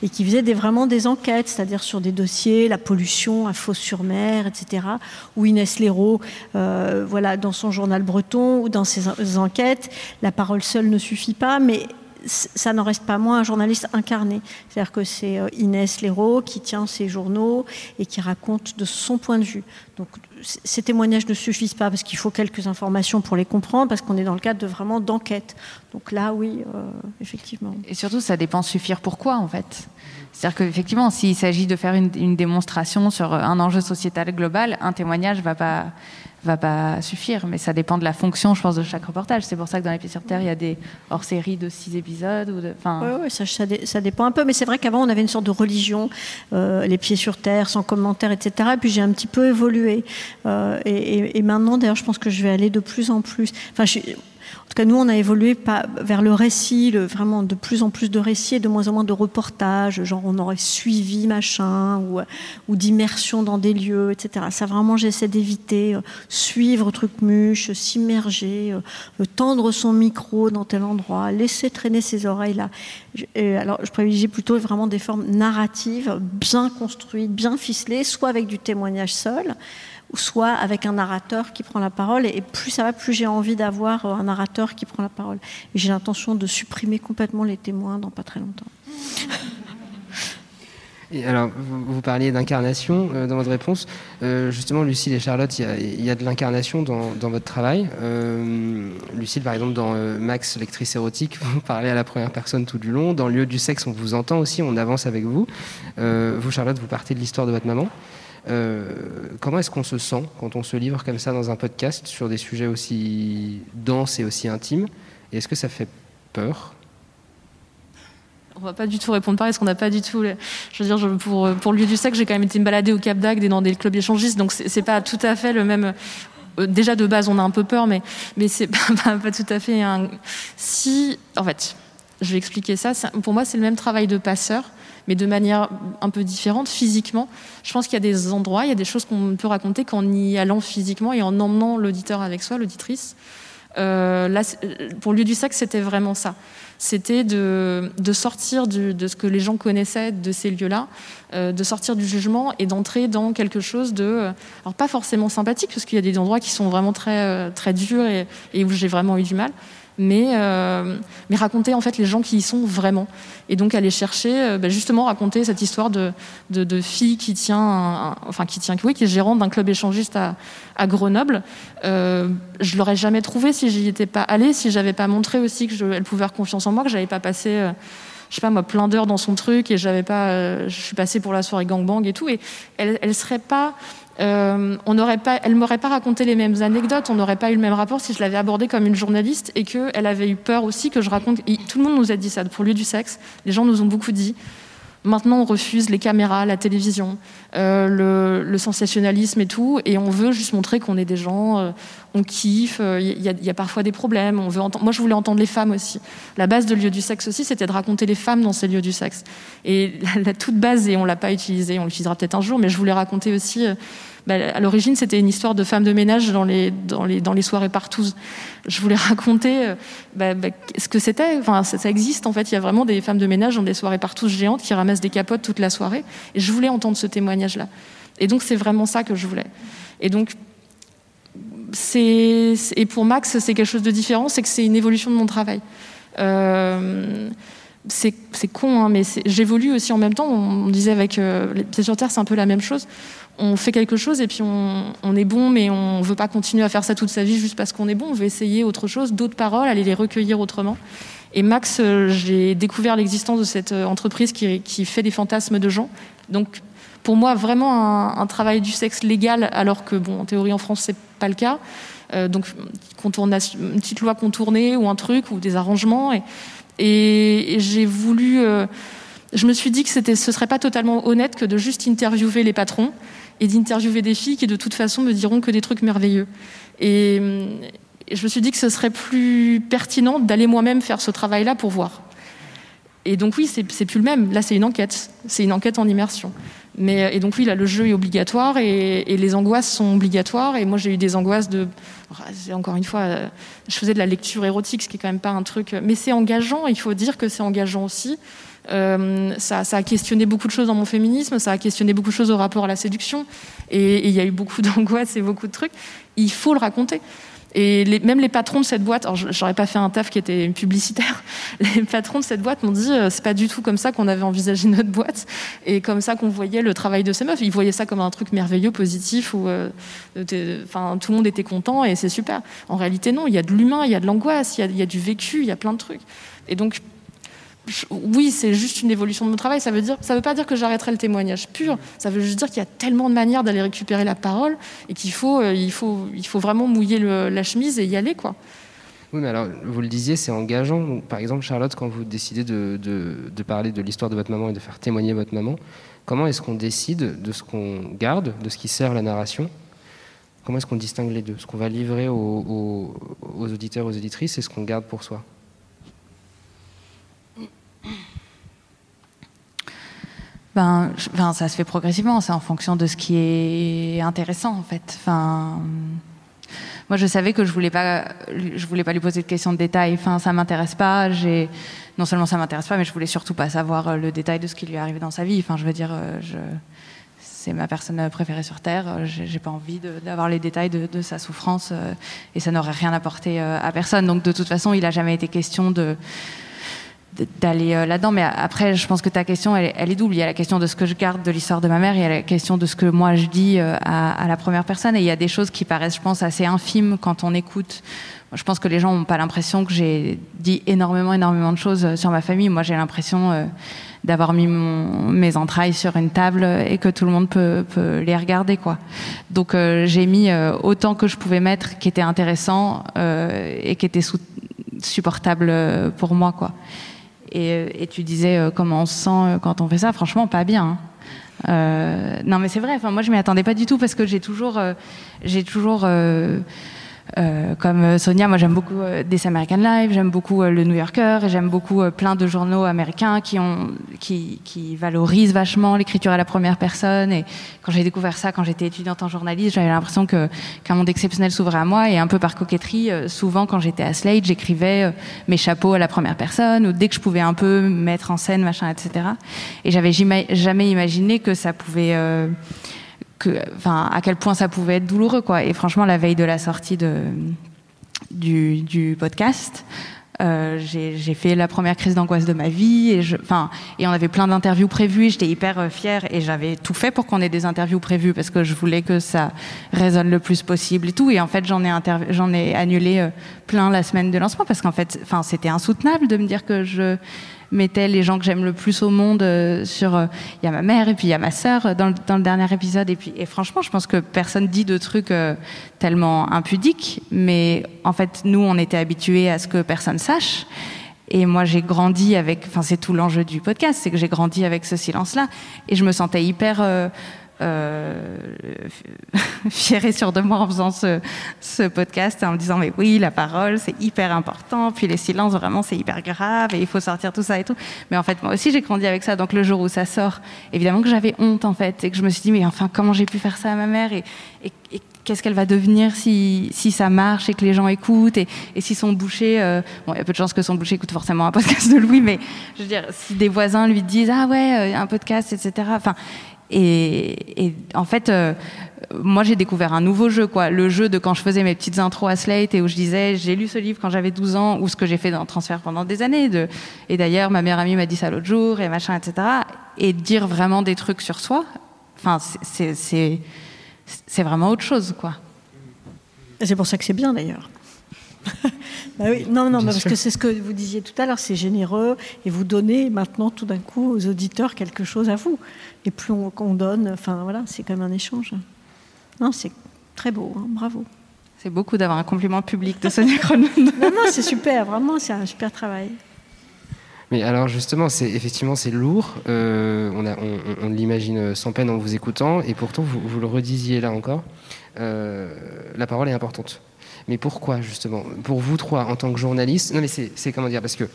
et qui faisait vraiment des enquêtes, c'est-à-dire sur des dossiers, la pollution à Fos-sur-Mer, etc. Où Inès Léraud, euh, voilà, dans son journal breton ou dans ses enquêtes, la parole seule ne suffit pas, mais ça n'en reste pas moins un journaliste incarné. C'est-à-dire que c'est euh, Inès Léraud qui tient ses journaux et qui raconte de son point de vue. Donc ces témoignages ne suffisent pas parce qu'il faut quelques informations pour les comprendre, parce qu'on est dans le cadre de vraiment d'enquête. Donc là, oui, euh, effectivement. Et surtout, ça dépend suffire pourquoi, en fait. C'est-à-dire qu'effectivement, s'il s'agit de faire une, démonstration sur un enjeu sociétal global, un témoignage va pas va pas suffire, mais ça dépend de la fonction, je pense, de chaque reportage. C'est pour ça que dans Les Pieds sur Terre, il y a des hors-séries de six épisodes. Ou de, oui, ça, ça, dépend un peu, mais c'est vrai qu'avant, on avait une sorte de religion, euh, Les Pieds sur Terre, sans commentaire, etc. Et puis j'ai un petit peu évolué. Euh, et, et, maintenant, d'ailleurs, je pense que je vais aller de plus en plus. Enfin, cas, nous, on a évolué vers le récit, vraiment de plus en plus de récits et de moins en moins de reportages, genre on aurait suivi machin, ou, d'immersion dans des lieux, etc. Ça, vraiment, j'essaie d'éviter. Euh, suivre Trucmuche, s'immerger, euh, tendre son micro dans tel endroit, laisser traîner ses oreilles là. alors, je privilégie plutôt vraiment des formes narratives, bien construites, bien ficelées, soit avec du témoignage seul, soit avec un narrateur qui prend la parole. Et plus ça va, plus j'ai envie d'avoir un narrateur qui prend la parole. Et j'ai l'intention de supprimer complètement les témoins dans pas très longtemps. Et alors, vous, parliez d'incarnation euh, dans votre réponse. Euh, justement, Lucille et Charlotte, il y, a de l'incarnation dans, votre travail. Euh, Lucille, par exemple, dans Max, lectrice érotique, vous parlez à la première personne tout du long. Dans Lieu du sexe, on vous entend aussi, on avance avec vous. vous, Charlotte, vous partez de l'histoire de votre maman. Euh, comment est-ce qu'on se sent quand on se livre comme ça dans un podcast sur des sujets aussi denses et aussi intimes? Et est-ce que ça fait peur? On va pas du tout répondre pareil, parce qu'on n'a pas du tout. Je veux dire, pour, pour le lieu du sexe, j'ai quand même été me balader au Cap d'Agde et dans des clubs échangistes, donc c'est pas tout à fait le même. Euh, déjà de base, on a un peu peur, mais, mais c'est pas, tout à fait. Si. En fait, je vais expliquer ça. Pour moi, c'est le même travail de passeur mais de manière un peu différente physiquement. Je pense qu'il y a des endroits, il y a des choses qu'on peut raconter qu'en y allant physiquement et en emmenant l'auditeur avec soi, l'auditrice. Euh, là, pour lieu du sexe, c'était vraiment ça. C'était de, sortir de ce que les gens connaissaient de ces lieux-là, euh, de sortir du jugement et d'entrer dans quelque chose de, alors pas forcément sympathique, parce qu'il y a des endroits qui sont vraiment très, euh, très durs et, et où j'ai vraiment eu du mal, mais, euh, mais raconter en fait les gens qui y sont vraiment. Et donc aller chercher, euh, bah, justement raconter cette histoire de, fille qui tient, enfin qui tient, oui, qui est gérante d'un club échangiste à, Grenoble. Euh, je l'aurais jamais trouvé si j'y étais pas allée, si j'avais pas montré aussi que je, elle pouvait avoir confiance en moi, que j'avais pas passé euh, je sais pas moi, plein d'heures dans son truc et j'avais pas, je suis passée pour la soirée gangbang et tout. Et elle, elle serait pas, euh, on n'aurait pas, elle m'aurait pas raconté les mêmes anecdotes, on n'aurait pas eu le même rapport si je l'avais abordée comme une journaliste et qu'elle avait eu peur aussi que je raconte. tout le monde nous a dit ça pour lieu du sexe. Les gens nous ont beaucoup dit. Maintenant, on refuse les caméras, la télévision, euh, le, sensationnalisme et tout, et on veut juste montrer qu'on est des gens, euh, on kiffe, il euh, y, a parfois des problèmes. Moi, je voulais entendre les femmes aussi. La base de lieu du sexe aussi, c'était de raconter les femmes dans ces lieux du sexe. Et la, toute base, et on l'a pas utilisée, on l'utilisera peut-être un jour, mais je voulais raconter aussi bah, à l'origine, c'était une histoire de femmes de ménage dans les, dans les, dans les soirées partout. Je voulais raconter bah, bah, ce que c'était. Enfin, ça, existe en fait. Il y a vraiment des femmes de ménage dans des soirées partout géantes qui ramassent des capotes toute la soirée. Et je voulais entendre ce témoignage-là. Et donc, c'est vraiment ça que je voulais. Et donc, c'est, et pour Max, c'est quelque chose de différent, c'est que c'est une évolution de mon travail. Euh, c'est, con, hein, mais j'évolue aussi en même temps. On, disait avec euh, les pieds sur terre, c'est un peu la même chose on fait quelque chose et puis on, est bon, mais on ne veut pas continuer à faire ça toute sa vie juste parce qu'on est bon. On veut essayer autre chose, d'autres paroles, aller les recueillir autrement. Et Max, euh, j'ai découvert l'existence de cette euh, entreprise qui, fait des fantasmes de gens. Donc, pour moi, vraiment un, travail du sexe légal, alors que, bon, en théorie en France, c'est pas le cas. Euh, donc, une petite loi contournée ou un truc ou des arrangements. Et, j'ai voulu. je me suis dit que ce serait pas totalement honnête que de juste interviewer les patrons et d'interviewer des filles qui de toute façon me diront que des trucs merveilleux. Et, je me suis dit que ce serait plus pertinent d'aller moi-même faire ce travail-là pour voir. Et donc oui, c'est plus le même. Là, c'est une enquête. C'est une enquête en immersion. Mais, et donc oui, là, le jeu est obligatoire et, les angoisses sont obligatoires. Et moi, j'ai eu des angoisses de... Encore une fois, euh, je faisais de la lecture érotique, ce qui est quand même pas un truc... Mais c'est engageant, il faut dire que c'est engageant aussi. Euh, ça, a questionné beaucoup de choses dans mon féminisme, ça a questionné beaucoup de choses au rapport à la séduction, et il y a eu beaucoup d'angoisse et beaucoup de trucs. Il faut le raconter. Et même les patrons de cette boîte, alors j'aurais pas fait un taf qui était publicitaire, les patrons de cette boîte m'ont dit euh, c'est pas du tout comme ça qu'on avait envisagé notre boîte et comme ça qu'on voyait le travail de ces meufs. Ils voyaient ça comme un truc merveilleux, positif où euh, tout le monde était content et c'est super. En réalité, non, il y a de l'humain, il y a de l'angoisse, il, il y a du vécu, il y a plein de trucs. Et donc, oui, c'est juste une évolution de mon travail. Ça veut dire, ça veut pas dire que j'arrêterai le témoignage pur. Ça veut juste dire qu'il y a tellement de manières d'aller récupérer la parole et qu'il faut, euh, il faut, il faut vraiment mouiller la chemise et y aller, quoi. Oui, mais alors, vous le disiez, c'est engageant. par exemple, Charlotte, quand vous décidez de, parler de l'histoire de votre maman et de faire témoigner votre maman, comment est-ce qu'on décide de ce qu'on garde, de ce qui sert la narration? Comment est-ce qu'on distingue les deux? Ce qu'on va livrer aux, aux auditeurs, aux auditrices et ce qu'on garde pour soi? Ben, ça se fait progressivement, c'est en fonction de ce qui est intéressant en fait. Enfin, moi je savais que je voulais pas, je voulais pas lui poser de questions de détail. Enfin, ça m'intéresse pas. Non seulement ça m'intéresse pas, mais je voulais surtout pas savoir euh, le détail de ce qui lui est arrivé dans sa vie. Enfin, je veux dire, euh, je, c'est ma personne préférée sur terre. J'ai pas envie d'avoir les détails de, sa souffrance euh, et ça n'aurait rien apporté à personne. Donc de toute façon, il a jamais été question de d'aller euh, là-dedans. Mais après, je pense que ta question, elle, est double. Il y a la question de ce que je garde de l'histoire de ma mère, il y a la question de ce que moi je dis euh, à, la première personne. Et il y a des choses qui paraissent, je pense, assez infimes quand on écoute. Je pense que les gens n'ont pas l'impression que j'ai dit énormément, énormément de choses euh, sur ma famille. Moi, j'ai l'impression d'avoir mis mes entrailles sur une table et que tout le monde peut, les regarder, quoi. Donc, j'ai mis autant que je pouvais mettre qui était intéressant et qui était supportable pour moi, quoi. Euh, et, tu disais euh, comment on se sent euh, quand on fait ça. Franchement, pas bien. Hein. non, mais c'est vrai. Enfin, moi, je m'y attendais pas du tout parce que j'ai toujours, j'ai toujours euh, comme euh, Sonia, moi j'aime beaucoup euh, This American Life, j'aime beaucoup le New Yorker et j'aime beaucoup plein de journaux américains qui, ont, qui, qui valorisent vachement l'écriture à la première personne. Et quand j'ai découvert ça, quand j'étais étudiante en journalisme, j'avais l'impression que qu'un monde exceptionnel s'ouvrait à moi. Et un peu par coquetterie, souvent quand j'étais à Slate, j'écrivais mes chapeaux à la première personne ou dès que je pouvais un peu mettre en scène, machin, etc. Et j'avais jamais imaginé que ça pouvait que, enfin, à quel point ça pouvait être douloureux, quoi. Et franchement, la veille de la sortie de, du, du podcast, euh, j'ai fait la première crise d'angoisse de ma vie et, je, enfin, et on avait plein d'interviews prévues. J'étais hyper euh, fière et j'avais tout fait pour qu'on ait des interviews prévues parce que je voulais que ça résonne le plus possible et tout. Et en fait, j'en ai, j'en ai annulé euh, plein la semaine de lancement parce qu'en fait, enfin, c'était insoutenable de me dire que je mettais les gens que j'aime le plus au monde euh, sur. euh, Il y a ma mère et puis il y a ma sœur dans, le- dans le dernier épisode. Et, puis, et franchement, je pense que personne dit de trucs euh, tellement impudiques. Mais en fait, nous, on était habitués à ce que personne sache. Et moi, j'ai grandi avec. Enfin, c'est tout l'enjeu du podcast, c'est que j'ai grandi avec ce silence-là. Et je me sentais hyper. Euh, euh, et sûre de moi en faisant ce, ce podcast en me disant mais oui la parole c'est hyper important puis les silences vraiment c'est hyper grave et il faut sortir tout ça et tout. Mais en fait moi aussi j'ai grandi avec ça. Donc le jour où ça sort évidemment que j'avais honte en fait et que je me suis dit mais enfin comment j'ai pu faire ça à ma mère et qu'est-ce qu'elle va devenir si, si ça marche et que les gens écoutent et, et si son boucher euh, bon il y a peu de chances que son boucher écoute forcément un podcast de Louis mais je veux dire si des voisins lui disent ah ouais euh, un podcast etc enfin et, en fait, euh, moi j'ai découvert un nouveau jeu, quoi. Le jeu de quand je faisais mes petites intros à Slate et où je disais j'ai lu ce livre quand j'avais 12 ans ou ce que j'ai fait dans Transfert pendant des années. Et d'ailleurs, ma meilleure amie m'a dit ça l'autre jour et machin, etc. Et dire vraiment des trucs sur soi, enfin, c'est- vraiment autre chose, quoi. C'est pour ça que c'est bien d'ailleurs. Bah oui, non, non, parce que c'est ce que vous disiez tout à l'heure, c'est généreux et vous donnez maintenant tout d'un coup aux auditeurs quelque chose à vous. Et plus on, qu'on donne, enfin voilà, c'est quand même un échange. Non, c'est très beau, hein, bravo. C'est beaucoup d'avoir un compliment public de Sonia Kronlund. Non, non, c'est super, vraiment, c'est un super travail. Mais alors justement, c'est effectivement c'est lourd. Euh, on, a- on- on- on l'imagine sans peine en vous écoutant, et pourtant vous, vous le redisiez là encore. euh, la parole est importante. Mais pourquoi justement? Pour vous trois, en tant que journaliste, non mais c'est comment dire? Parce que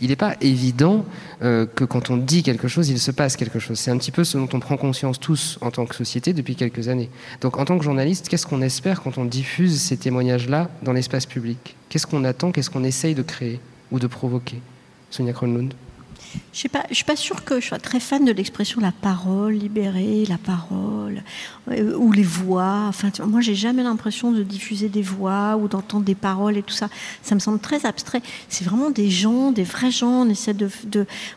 il n'est pas évident euh, que quand on dit quelque chose, il se passe quelque chose. C'est un petit peu ce dont on prend conscience tous en tant que société depuis quelques années. Donc en tant que journaliste, qu'est-ce qu'on espère quand on diffuse ces témoignages-là dans l'espace public? Qu'est-ce qu'on attend? Qu'est-ce qu'on essaye de créer ou de provoquer? Sonia Kronlund Je je suis pas sûre que je sois très fan de l'expression la parole libérée, la parole euh, ou les voix. Enfin, moi, j'ai jamais l'impression de diffuser des voix ou d'entendre des paroles et tout ça. Ça me semble très abstrait. C'est vraiment des gens, des vrais gens. On essaie de,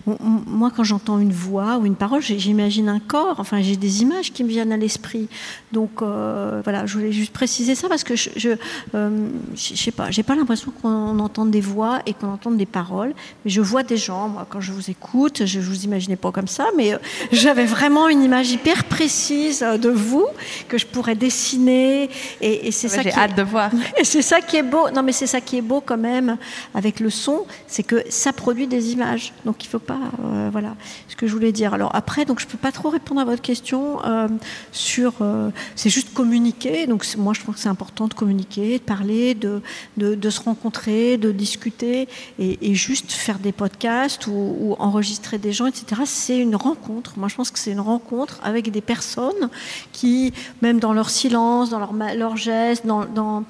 moi, quand j'entends une voix ou une parole, j'imagine un corps. Enfin, j'ai des images qui me viennent à l'esprit. Donc, euh, voilà, je voulais juste préciser ça parce que euh, je je sais pas, j'ai pas l'impression qu'on entende des voix et qu'on entende des paroles, mais je vois des gens. Moi, quand je vous écoute, je vous imaginais pas comme ça, mais euh, j'avais vraiment une image hyper précise euh, de vous que je pourrais dessiner, et, et c'est ça J'ai qui hâte de voir. et c'est ça qui est beau. Non, mais c'est ça qui est beau quand même avec le son, c'est que ça produit des images. Donc il faut pas, euh, voilà, ce que je voulais dire. Alors après, donc je peux pas trop répondre à votre question euh, sur. euh, c'est juste communiquer. Donc moi, je trouve que c'est important de communiquer, de parler, de, de, de se rencontrer, de discuter, et, et juste faire des podcasts ou, ou enregistrer des gens, etc. C'est une rencontre. Moi, je pense que c'est une rencontre avec des personnes qui, même dans leur silence, dans leur, geste, dans,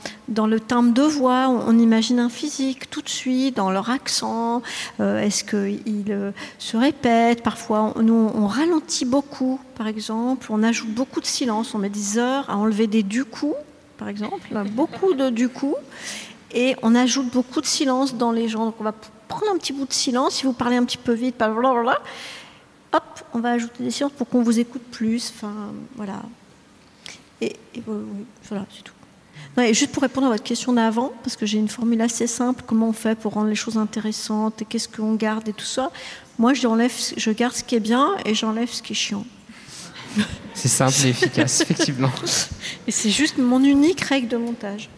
le timbre de voix, on, imagine un physique tout de suite, dans leur accent. Euh, Est-ce qu'ils euh, se répètent? Parfois, on- nous, on ralentit beaucoup, par exemple. On ajoute beaucoup de silence. On met des heures à enlever des du coup, par exemple. Beaucoup de du coup. Et on ajoute beaucoup de silence dans les gens. Donc, on va prendre un petit bout de silence. Si vous parlez un petit peu vite, blablabla, hop, on va ajouter des silences pour qu'on vous écoute plus. Enfin, voilà. Et, et voilà, c'est tout. Non, et juste pour répondre à votre question d'avant, parce que j'ai une formule assez simple, comment on fait pour rendre les choses intéressantes et qu'est-ce qu'on garde et tout ça. Moi, j'enlève, je garde ce qui est bien et j'enlève ce qui est chiant. C'est simple et efficace, effectivement. Et c'est juste mon unique règle de montage.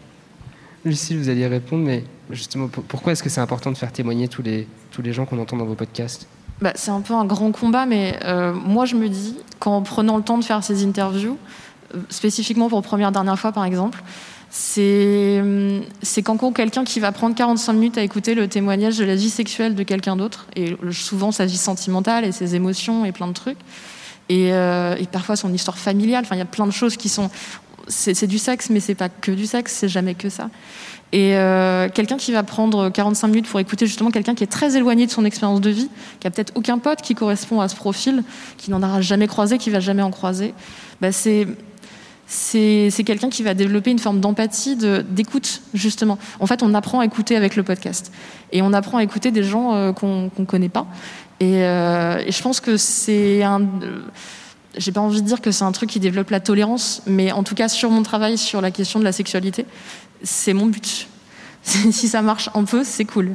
Lucille, vous alliez répondre, mais justement, pour- pourquoi est-ce que c'est important de faire témoigner tous les, tous les gens qu'on entend dans vos podcasts? Bah, c'est un peu un grand combat, mais euh, moi je me dis qu'en prenant le temps de faire ces interviews, euh, spécifiquement pour première dernière fois par exemple, c'est hum, gros quelqu'un qui va prendre 45 minutes à écouter le témoignage de la vie sexuelle de quelqu'un d'autre, et souvent sa vie sentimentale et ses émotions et plein de trucs, et, euh, et parfois son histoire familiale, enfin il y a plein de choses qui sont... C'est du sexe, mais c'est pas que du sexe, c'est jamais que ça. Et euh, quelqu'un qui va prendre 45 minutes pour écouter justement quelqu'un qui est très éloigné de son expérience de vie, qui a peut-être aucun pote qui correspond à ce profil, qui n'en aura jamais croisé, qui va jamais en croiser, bah c'est quelqu'un qui va développer une forme d'empathie, de- d'écoute justement. En fait, on apprend à écouter avec le podcast et on apprend à écouter des gens euh, qu'on qu'on connaît pas. Et, euh, et je pense que c'est un j'ai pas envie de dire que c'est un truc qui développe la tolérance, mais en tout cas sur mon travail sur la question de la sexualité, c'est mon but. si ça marche un peu, c'est cool.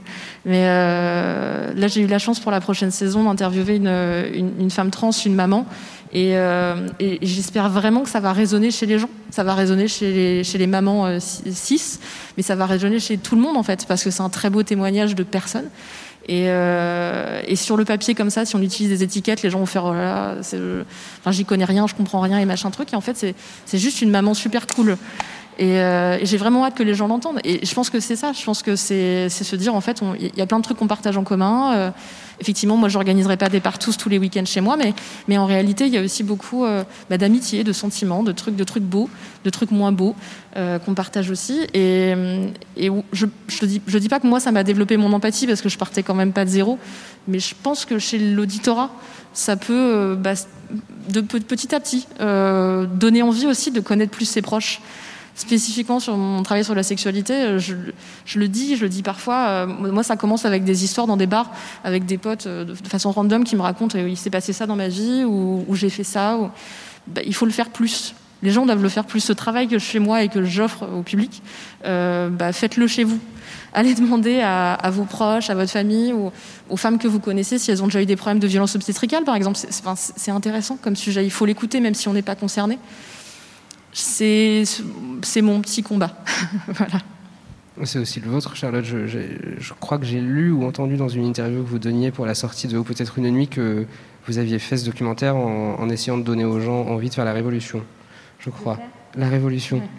Mais euh, là, j'ai eu la chance pour la prochaine saison d'interviewer une, femme trans, une maman. Et, euh, et j'espère vraiment que ça va résonner chez les gens. Ça va résonner chez les, chez les mamans euh, cis, mais ça va résonner chez tout le monde, en fait, parce que c'est un très beau témoignage de personnes. Et, euh, et, sur le papier comme ça, si on utilise des étiquettes, les gens vont faire oh là, enfin j'y connais rien, je comprends rien et machin truc. Et en fait, c'est juste une maman super cool. Et, euh, et j'ai vraiment hâte que les gens l'entendent. Et je pense que c'est ça. Je pense que c'est se dire en fait, il y a plein de trucs qu'on partage en commun. Euh, effectivement, moi, j'organiserai pas des partous tous les week-ends chez moi, mais, en réalité, il y a aussi beaucoup euh, bah, d'amitié, de sentiments, de trucs, de trucs beaux, de trucs moins beaux euh, qu'on partage aussi. Et, je, je dis, je pas que moi, ça m'a développé mon empathie parce que je partais quand même pas de zéro, mais je pense que chez l'auditorat, ça peut, bah, petit à petit, donner envie aussi de connaître plus ses proches spécifiquement sur mon travail sur la sexualité, euh, je, le dis, je le dis parfois. Euh, moi, ça commence avec des histoires dans des bars, avec des potes euh, de, façon random qui me racontent il s'est passé ça dans ma vie ou, j'ai fait ça. Ben, il faut le faire plus. Les gens doivent le faire plus. Ce travail que je fais moi et que j'offre au public, bah, faites-le chez vous. Allez demander à, vos proches, à votre famille aux femmes que vous connaissez si elles ont déjà eu des problèmes de violence obstétricale, par exemple. C'est intéressant comme sujet. Il faut l'écouter même si on n'est pas concerné c'est mon petit combat. voilà. C'est aussi le vôtre, Charlotte. Je, je, je crois que j'ai lu ou entendu dans une interview que vous donniez pour la sortie de Peut-être une nuit que vous aviez fait ce documentaire en, en, essayant de donner aux gens envie de faire la révolution. Je crois. La révolution. Ouais.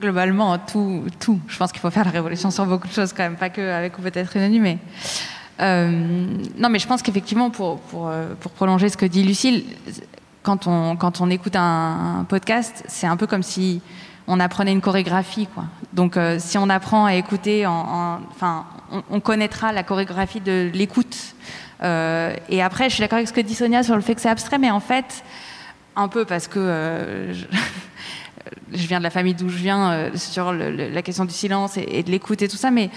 Globalement, tout, tout. Je pense qu'il faut faire la révolution sur beaucoup de choses, quand même, pas que avec ou peut-être une nuit, mais. Euh, non, mais je pense qu'effectivement, pour, pour, euh, pour prolonger ce que dit Lucille, quand on, quand on écoute un, podcast, c'est un peu comme si on apprenait une chorégraphie. Quoi. Donc euh, si on apprend à écouter, en, en, enfin, on, on, connaîtra la chorégraphie de l'écoute. Euh, et après, je suis d'accord avec ce que dit Sonia sur le fait que c'est abstrait, mais en fait, un peu parce que euh, je, viens de la famille d'où je viens, sur la question du silence et, et de l'écoute et tout ça, mais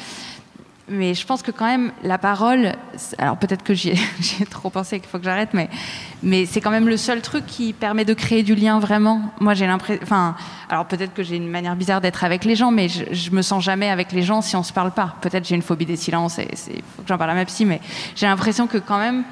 mais je pense que quand même la parole, alors peut-être que j'y ai, trop pensé qu'il faut que j'arrête, mais, mais c'est quand même le seul truc qui permet de créer du lien vraiment. Moi j'ai l'impression, enfin, alors peut-être que j'ai une manière bizarre d'être avec les gens, mais je, je, me sens jamais avec les gens si on se parle pas. Peut-être j'ai une phobie des silences et il faut que j'en parle à ma psy, mais j'ai l'impression que quand même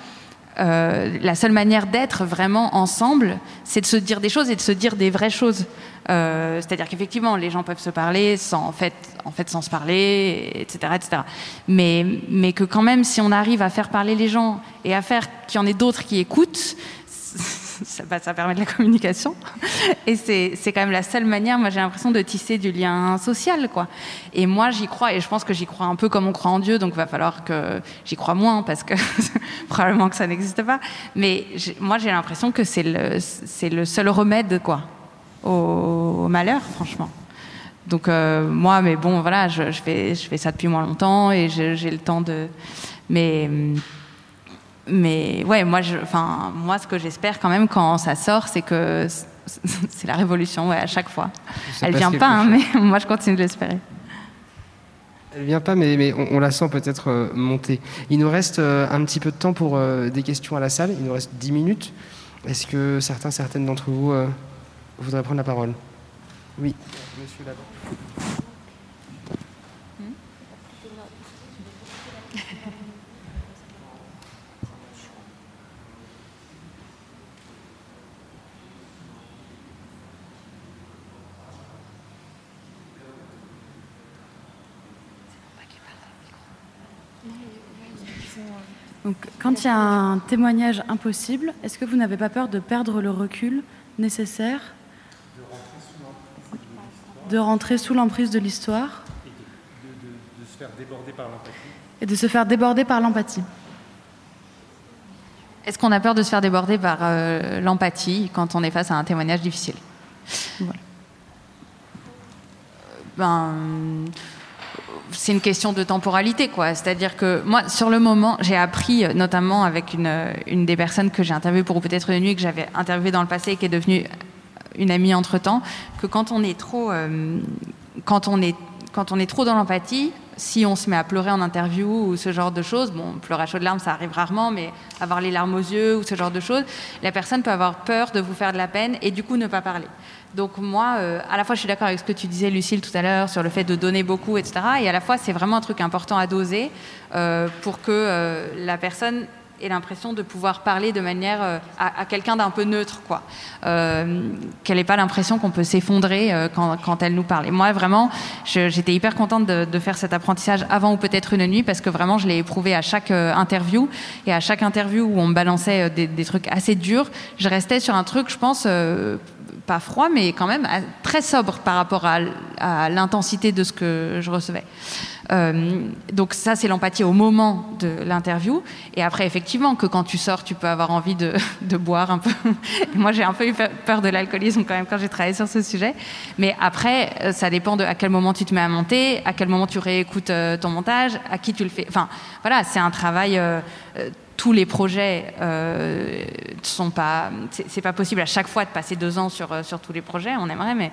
euh, la seule manière d'être vraiment ensemble, c'est de se dire des choses et de se dire des vraies choses. Euh, C'est-à-dire qu'effectivement, les gens peuvent se parler sans, en fait, en fait, sans se parler, etc., etc. Mais, mais que quand même, si on arrive à faire parler les gens et à faire qu'il y en ait d'autres qui écoutent, ça, permet de la communication. Et c'est quand même la seule manière, moi j'ai l'impression, de tisser du lien social. Quoi. Et moi j'y crois, et je pense que j'y crois un peu comme on croit en Dieu, donc il va falloir que j'y crois moins, parce que probablement que ça n'existe pas. Mais moi j'ai l'impression que c'est le, le seul remède quoi, au, malheur, franchement. Donc euh, moi, mais bon, voilà, je, je, fais, je fais ça depuis moins longtemps et j'ai le temps de... Mais mais ouais, moi, je, enfin, moi, ce que j'espère quand même quand ça sort, c'est que c'est la révolution, ouais, à chaque fois. Elle vient pas, hein, mais moi, je continue de l'espérer. Elle vient pas, mais, mais on, on, la sent peut-être euh, monter. Il nous reste euh, un petit peu de temps pour euh, des questions à la salle. Il nous reste 10 minutes. Est-ce que certains, certaines d'entre vous voudraient prendre la parole? Oui, monsieur là-bas. Donc, quand il y a un témoignage impossible, est-ce que vous n'avez pas peur de perdre le recul nécessaire de rentrer sous l'emprise de l'histoire et de, se faire déborder par l'empathie. Et de se faire déborder par l'empathie. Est-ce qu'on a peur de se faire déborder par euh, l'empathie quand on est face à un témoignage difficile? Voilà. ben, c'est une question de temporalité, quoi. C'est-à-dire que moi, sur le moment, j'ai appris, notamment avec une, une des personnes que j'ai interviewées pour peut-être une nuit, que j'avais interviewée dans le passé et qui est devenue une amie entre temps, que quand on est trop, euh, quand on est, quand on est trop dans l'empathie, si on se met à pleurer en interview ou ce genre de choses, bon, pleurer à chaudes larmes, ça arrive rarement, mais avoir les larmes aux yeux ou ce genre de choses, la personne peut avoir peur de vous faire de la peine et du coup ne pas parler. Donc moi, euh, à la fois, je suis d'accord avec ce que tu disais, Lucille, tout à l'heure, sur le fait de donner beaucoup, etc. Et à la fois, c'est vraiment un truc important à doser euh, pour que euh, la personne ait l'impression de pouvoir parler de manière à, quelqu'un d'un peu neutre, quoi. Qu'elle n'ait pas l'impression qu'on peut s'effondrer quand, elle nous parle. Et moi, vraiment, j'étais hyper contente de, faire cet apprentissage avant ou peut-être une nuit, parce que vraiment, je l'ai éprouvé à chaque interview. Et à chaque interview où on me balançait des, trucs assez durs, je restais sur un truc, je pense, pas froid, mais quand même très sobre par rapport à, l'intensité de ce que je recevais. Euh, donc ça, c'est l'empathie au moment de l'interview. Et après, effectivement, que quand tu sors, tu peux avoir envie de, boire un peu. Moi, j'ai un peu eu peur de l'alcoolisme quand même quand j'ai travaillé sur ce sujet. Mais après, euh, ça dépend de à quel moment tu te mets à monter, à quel moment tu réécoutes euh, ton montage, à qui tu le fais. Enfin, voilà, c'est un travail. Tous les projets euh, sont pas. C'est pas possible à chaque fois de passer deux ans sur, euh, sur tous les projets. On aimerait, mais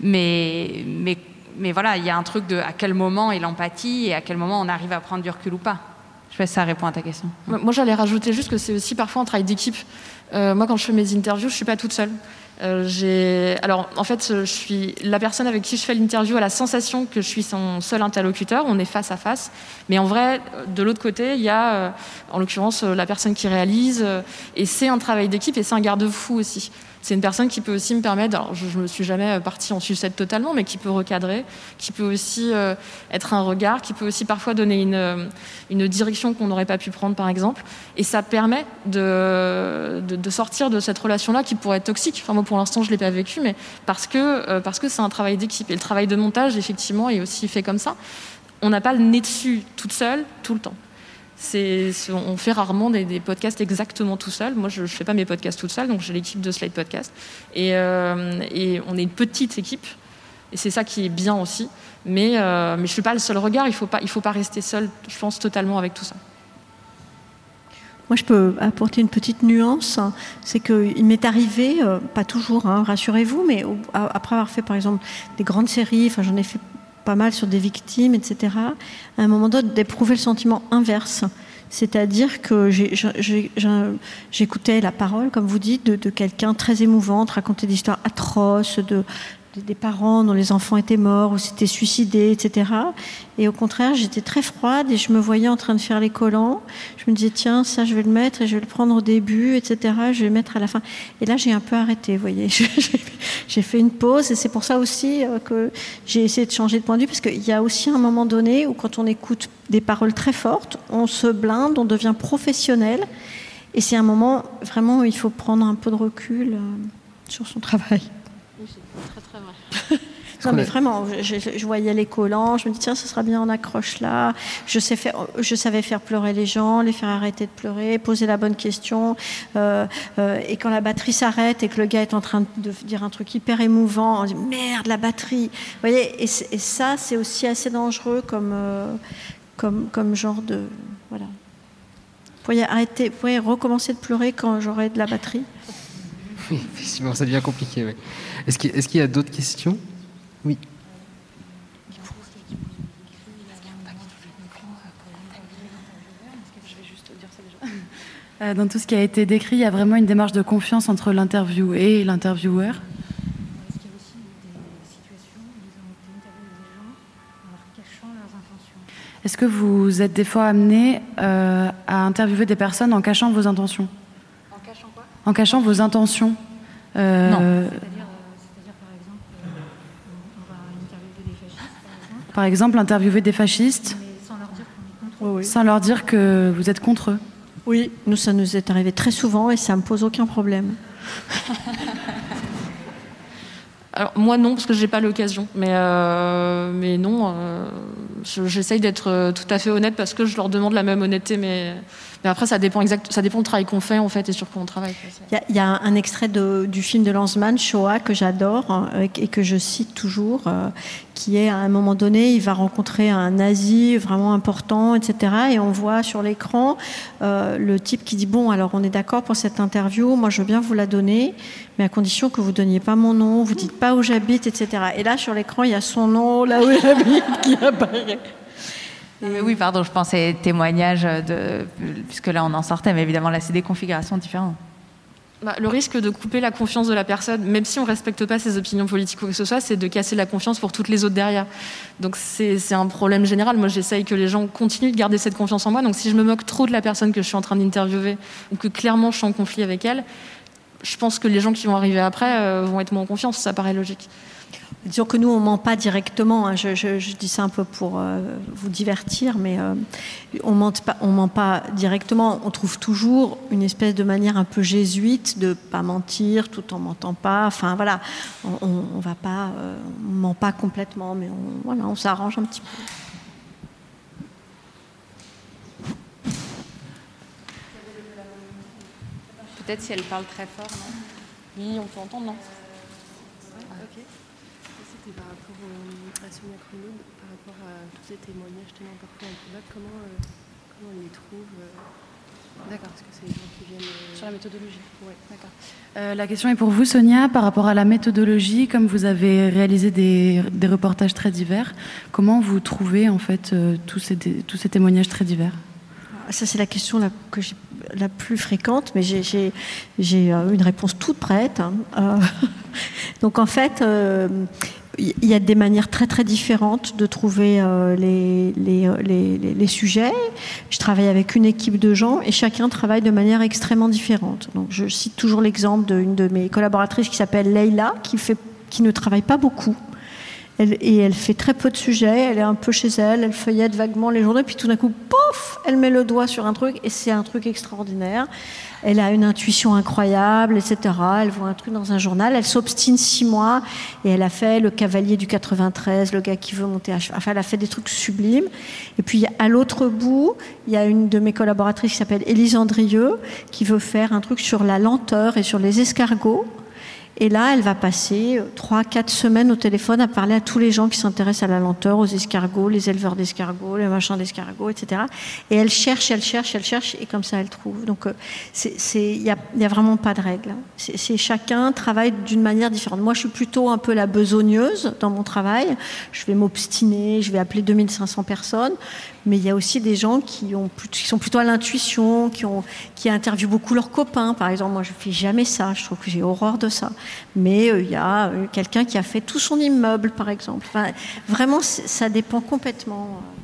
mais mais mais voilà, il y a un truc de à quel moment est l'empathie et à quel moment on arrive à prendre du recul ou pas. Je sais pas si ça répond à ta question. Moi, j'allais rajouter juste que c'est aussi parfois un travail d'équipe. Euh, moi, quand je fais mes interviews, je suis pas toute seule. Euh, Alors, en fait, je suis la personne avec qui je fais l'interview a la sensation que je suis son seul interlocuteur. On est face à face, mais en vrai, de l'autre côté, il y a, euh, en l'occurrence, euh, la personne qui réalise, et c'est un travail d'équipe et c'est un garde-fou aussi. C'est une personne qui peut aussi me permettre, alors je, je me suis jamais partie en sucette totalement, mais qui peut recadrer, qui peut aussi euh, être un regard, qui peut aussi parfois donner une, euh, une direction qu'on n'aurait pas pu prendre, par exemple. Et ça permet de, sortir de cette relation-là qui pourrait être toxique. Enfin, moi, pour l'instant, je l'ai pas vécu, mais parce que euh, parce que c'est un travail d'équipe. Et le travail de montage, effectivement, est aussi fait comme ça. On n'a pas le nez dessus toute seule, tout le temps. On fait rarement des, podcasts exactement tout seul. Moi, je ne fais pas mes podcasts toute seule, donc j'ai l'équipe de Slide Podcast. Et, euh, et on est une petite équipe, et c'est ça qui est bien aussi. Mais, euh, je ne suis pas le seul regard, il ne faut, pas- rester seul, je pense, totalement avec tout ça. Moi, je peux apporter une petite nuance. C'est qu'il m'est arrivé, euh, pas toujours, hein, rassurez-vous, mais après avoir fait, par exemple, des grandes séries, enfin, j'en ai fait pas mal sur des victimes, etc., à un moment donné, d'éprouver le sentiment inverse. C'est-à-dire que j'écoutais la parole, comme vous dites, de, de quelqu'un très émouvante, raconter des histoires atroces, de, des- parents dont les enfants étaient morts ou s'étaient suicidés, etc. Et au contraire, j'étais très froide et je me voyais en train de faire les collants. Je me disais, tiens, ça, je vais le mettre et je vais le prendre au début, etc. Je vais le mettre à la fin. Et là, j'ai un peu arrêté, vous voyez. J'ai- J'ai fait une pause et c'est pour ça aussi euh, que j'ai essayé de changer de point de vue parce qu'il y a aussi un moment donné où quand on écoute des paroles très fortes, on se blinde, on devient professionnel. Et c'est un moment vraiment où il faut prendre un peu de recul euh, sur son travail. Non, mais vraiment, je, voyais les collants, je me dis, tiens, ce sera bien, on accroche là. Je, sais faire, je savais faire pleurer les gens, les faire arrêter de pleurer, poser la bonne question. Euh, euh, et quand la batterie s'arrête et que le gars est en train de dire un truc hyper émouvant, on dit, merde, la batterie. Vous voyez, et, c'est- et ça, c'est aussi assez dangereux comme, euh, comme, comme genre de. Voilà. Vous pourriez, arrêter, vous pourriez recommencer de pleurer quand j'aurai de la batterie Oui, effectivement, ça devient compliqué. ouais. Est-ce qu'il y a d'autres questions? Oui. Euh, Dans tout ce qui a été décrit, il y a vraiment une démarche de confiance entre l'interviewé et l'intervieweur. Est-ce que vous êtes des fois amené euh, à interviewer des personnes en cachant vos intentions? En cachant vos intentions Euh, Non. Par exemple, interviewer des fascistes sans leur dire que vous êtes contre eux. Oui, nous, ça nous est arrivé très souvent et ça me pose aucun problème. Alors moi non parce que j'ai pas l'occasion, mais euh, mais non, euh, je- j'essaye d'être tout à fait honnête parce que je leur demande la même honnêteté, mais après ça dépend exact, ça dépend du travail qu'on fait en fait et sur quoi on travaille. Il y a, un extrait du film de Lanzmann, Shoah, que j'adore hein, et que je cite toujours, euh, qui est à un moment donné, il va rencontrer un nazi vraiment important, etc. Et on voit sur l'écran euh, le type qui dit Bon, alors on est d'accord pour cette interview, moi je veux bien vous la donner, mais à condition que vous ne donniez pas mon nom, vous dites pas où j'habite, etc. Et là, sur l'écran, il y a son nom, là où il habite, qui apparaît. Oui, pardon, je pensais témoignage de. Puisque là, on en sortait, mais évidemment, là, c'est des configurations différentes. Bah, le risque de couper la confiance de la personne, même si on ne respecte pas ses opinions politiques ou que ce soit, c'est de casser la confiance pour toutes les autres derrière. Donc c'est un problème général. Moi, j'essaye que les gens continuent de garder cette confiance en moi. Donc si je me moque trop de la personne que je suis en train d'interviewer ou que clairement je suis en conflit avec elle, je pense que les gens qui vont arriver après euh, vont être moins en confiance. Ça paraît logique. Disons que nous, on ment pas directement. Hein. Je, dis ça un peu pour euh, vous divertir, mais euh, on ment on ment pas directement. On trouve toujours une espèce de manière un peu jésuite de pas mentir tout en mentant pas. Enfin voilà, on, on, va pas, euh, on ment pas complètement, mais on, voilà, on s'arrange un petit peu. Peut-être si elle parle très fort, non? Oui, on peut entendre, non c'était par rapport à Sonia Chrono, par rapport à tous ces témoignages tellement parfois improbables, comment, euh, comment on les trouve euh, D'accord. Parce que c'est les gens qui viennent. Euh, Sur la méthodologie Oui. D'accord. la question est pour vous, Sonia, par rapport à la méthodologie, comme vous avez réalisé des, des reportages très divers, comment vous trouvez en fait tous, ces, tous ces témoignages très divers? Ça, c'est la question la, que la plus fréquente, mais j'ai une réponse toute prête. Hein. donc, en fait, il y a des manières très très différentes de trouver euh, les, sujets. Je travaille avec une équipe de gens et chacun travaille de manière extrêmement différente. Donc je cite toujours l'exemple d'une de mes collaboratrices qui s'appelle Leila, qui, fait, qui ne travaille pas beaucoup. Et elle fait très peu de sujets, elle est un peu chez elle, elle feuillette vaguement les journaux, puis tout d'un coup, pouf, elle met le doigt sur un truc, et c'est un truc extraordinaire elle a une intuition incroyable, etc. Elle voit un truc dans un journal, elle s'obstine six mois et elle a fait le cavalier du 93, le gars qui veut monter à cheval. Enfin, elle a fait des trucs sublimes. Et puis à l'autre bout, il y a une de mes collaboratrices qui s'appelle Élise Andrieux qui veut faire un truc sur la lenteur et sur les escargots. Et là, elle va passer euh, trois, quatre semaines au téléphone à parler à tous les gens qui s'intéressent à la lenteur, aux escargots, les éleveurs d'escargots, les machins d'escargots, etc. Et elle cherche, elle cherche, elle cherche, et comme ça, elle trouve. Donc, euh, il n'y a, a, vraiment pas de règle. C'est chacun travaille d'une manière différente. Moi, je suis plutôt un peu la besogneuse dans mon travail. Je vais m'obstiner, je vais appeler 2500 personnes mais il y a aussi des gens qui, ont, qui sont plutôt à l'intuition, qui, interviewent beaucoup leurs copains. Par exemple, moi, je ne fais jamais ça, je trouve que j'ai horreur de ça. Mais euh, il y a euh, quelqu'un qui a fait tout son immeuble, par exemple. Vraiment, ça dépend complètement. Euh,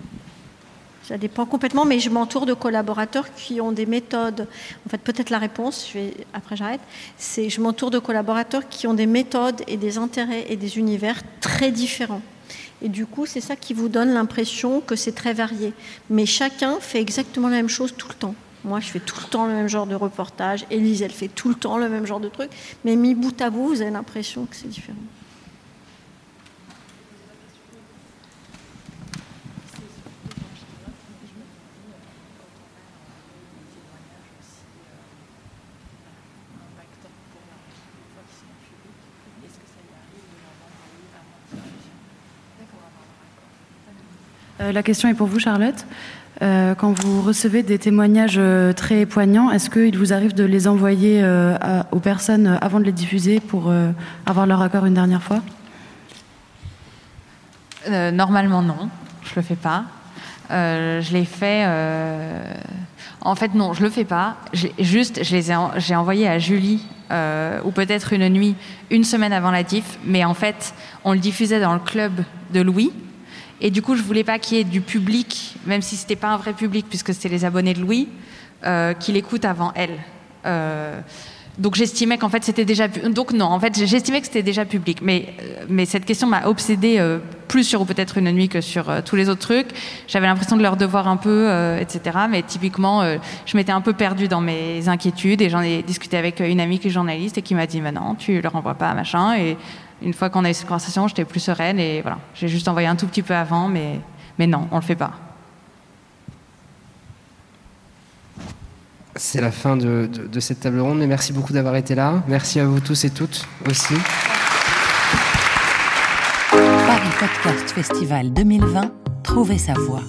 ça dépend complètement, mais je m'entoure de collaborateurs qui ont des méthodes. En fait, peut-être la réponse, après j'arrête, c'est je m'entoure de collaborateurs qui ont des méthodes et des intérêts et des univers très différents. Et du coup, c'est ça qui vous donne l'impression que c'est très varié. Mais chacun fait exactement la même chose tout le temps. Moi, je fais tout le temps le même genre de reportage. Élise, elle fait tout le temps le même genre de truc. Mais mis bout à bout, vous avez l'impression que c'est différent. La question est pour vous, Charlotte. Euh, quand vous recevez des témoignages euh, très poignants, est-ce qu'il vous arrive de les envoyer aux personnes avant de les diffuser pour avoir leur accord une dernière fois? Normalement, non. Je le fais pas. je l'ai fait. En fait, non, je le fais pas. Juste, je les ai, j'ai envoyé à Julie, ou peut-être une nuit, une semaine avant la diff. Mais en fait, on le diffusait dans le club de Louis. Et du coup, je voulais pas qu'il y ait du public, même si c'était pas un vrai public, puisque c'était les abonnés de Louis, euh, qui l'écoutent avant elle. Euh, donc j'estimais qu'en fait c'était déjà donc non en fait j'estimais que c'était déjà public. Mais euh, mais cette question m'a obsédée plus sur peut-être une nuit que sur tous les autres trucs. J'avais l'impression de leur devoir un peu etc mais typiquement je m'étais un peu perdue dans mes inquiétudes et j'en ai discuté avec une amie qui est journaliste et qui m'a dit maintenant tu leur envoies pas machin une fois qu'on a eu cette conversation, j'étais plus sereine et voilà. J'ai juste envoyé un tout petit peu avant, mais, mais non, on le fait pas. C'est la fin de, de, cette table ronde, mais merci beaucoup d'avoir été là. Merci à vous tous et toutes aussi. Paris Podcast Festival 2020, trouvez sa voix.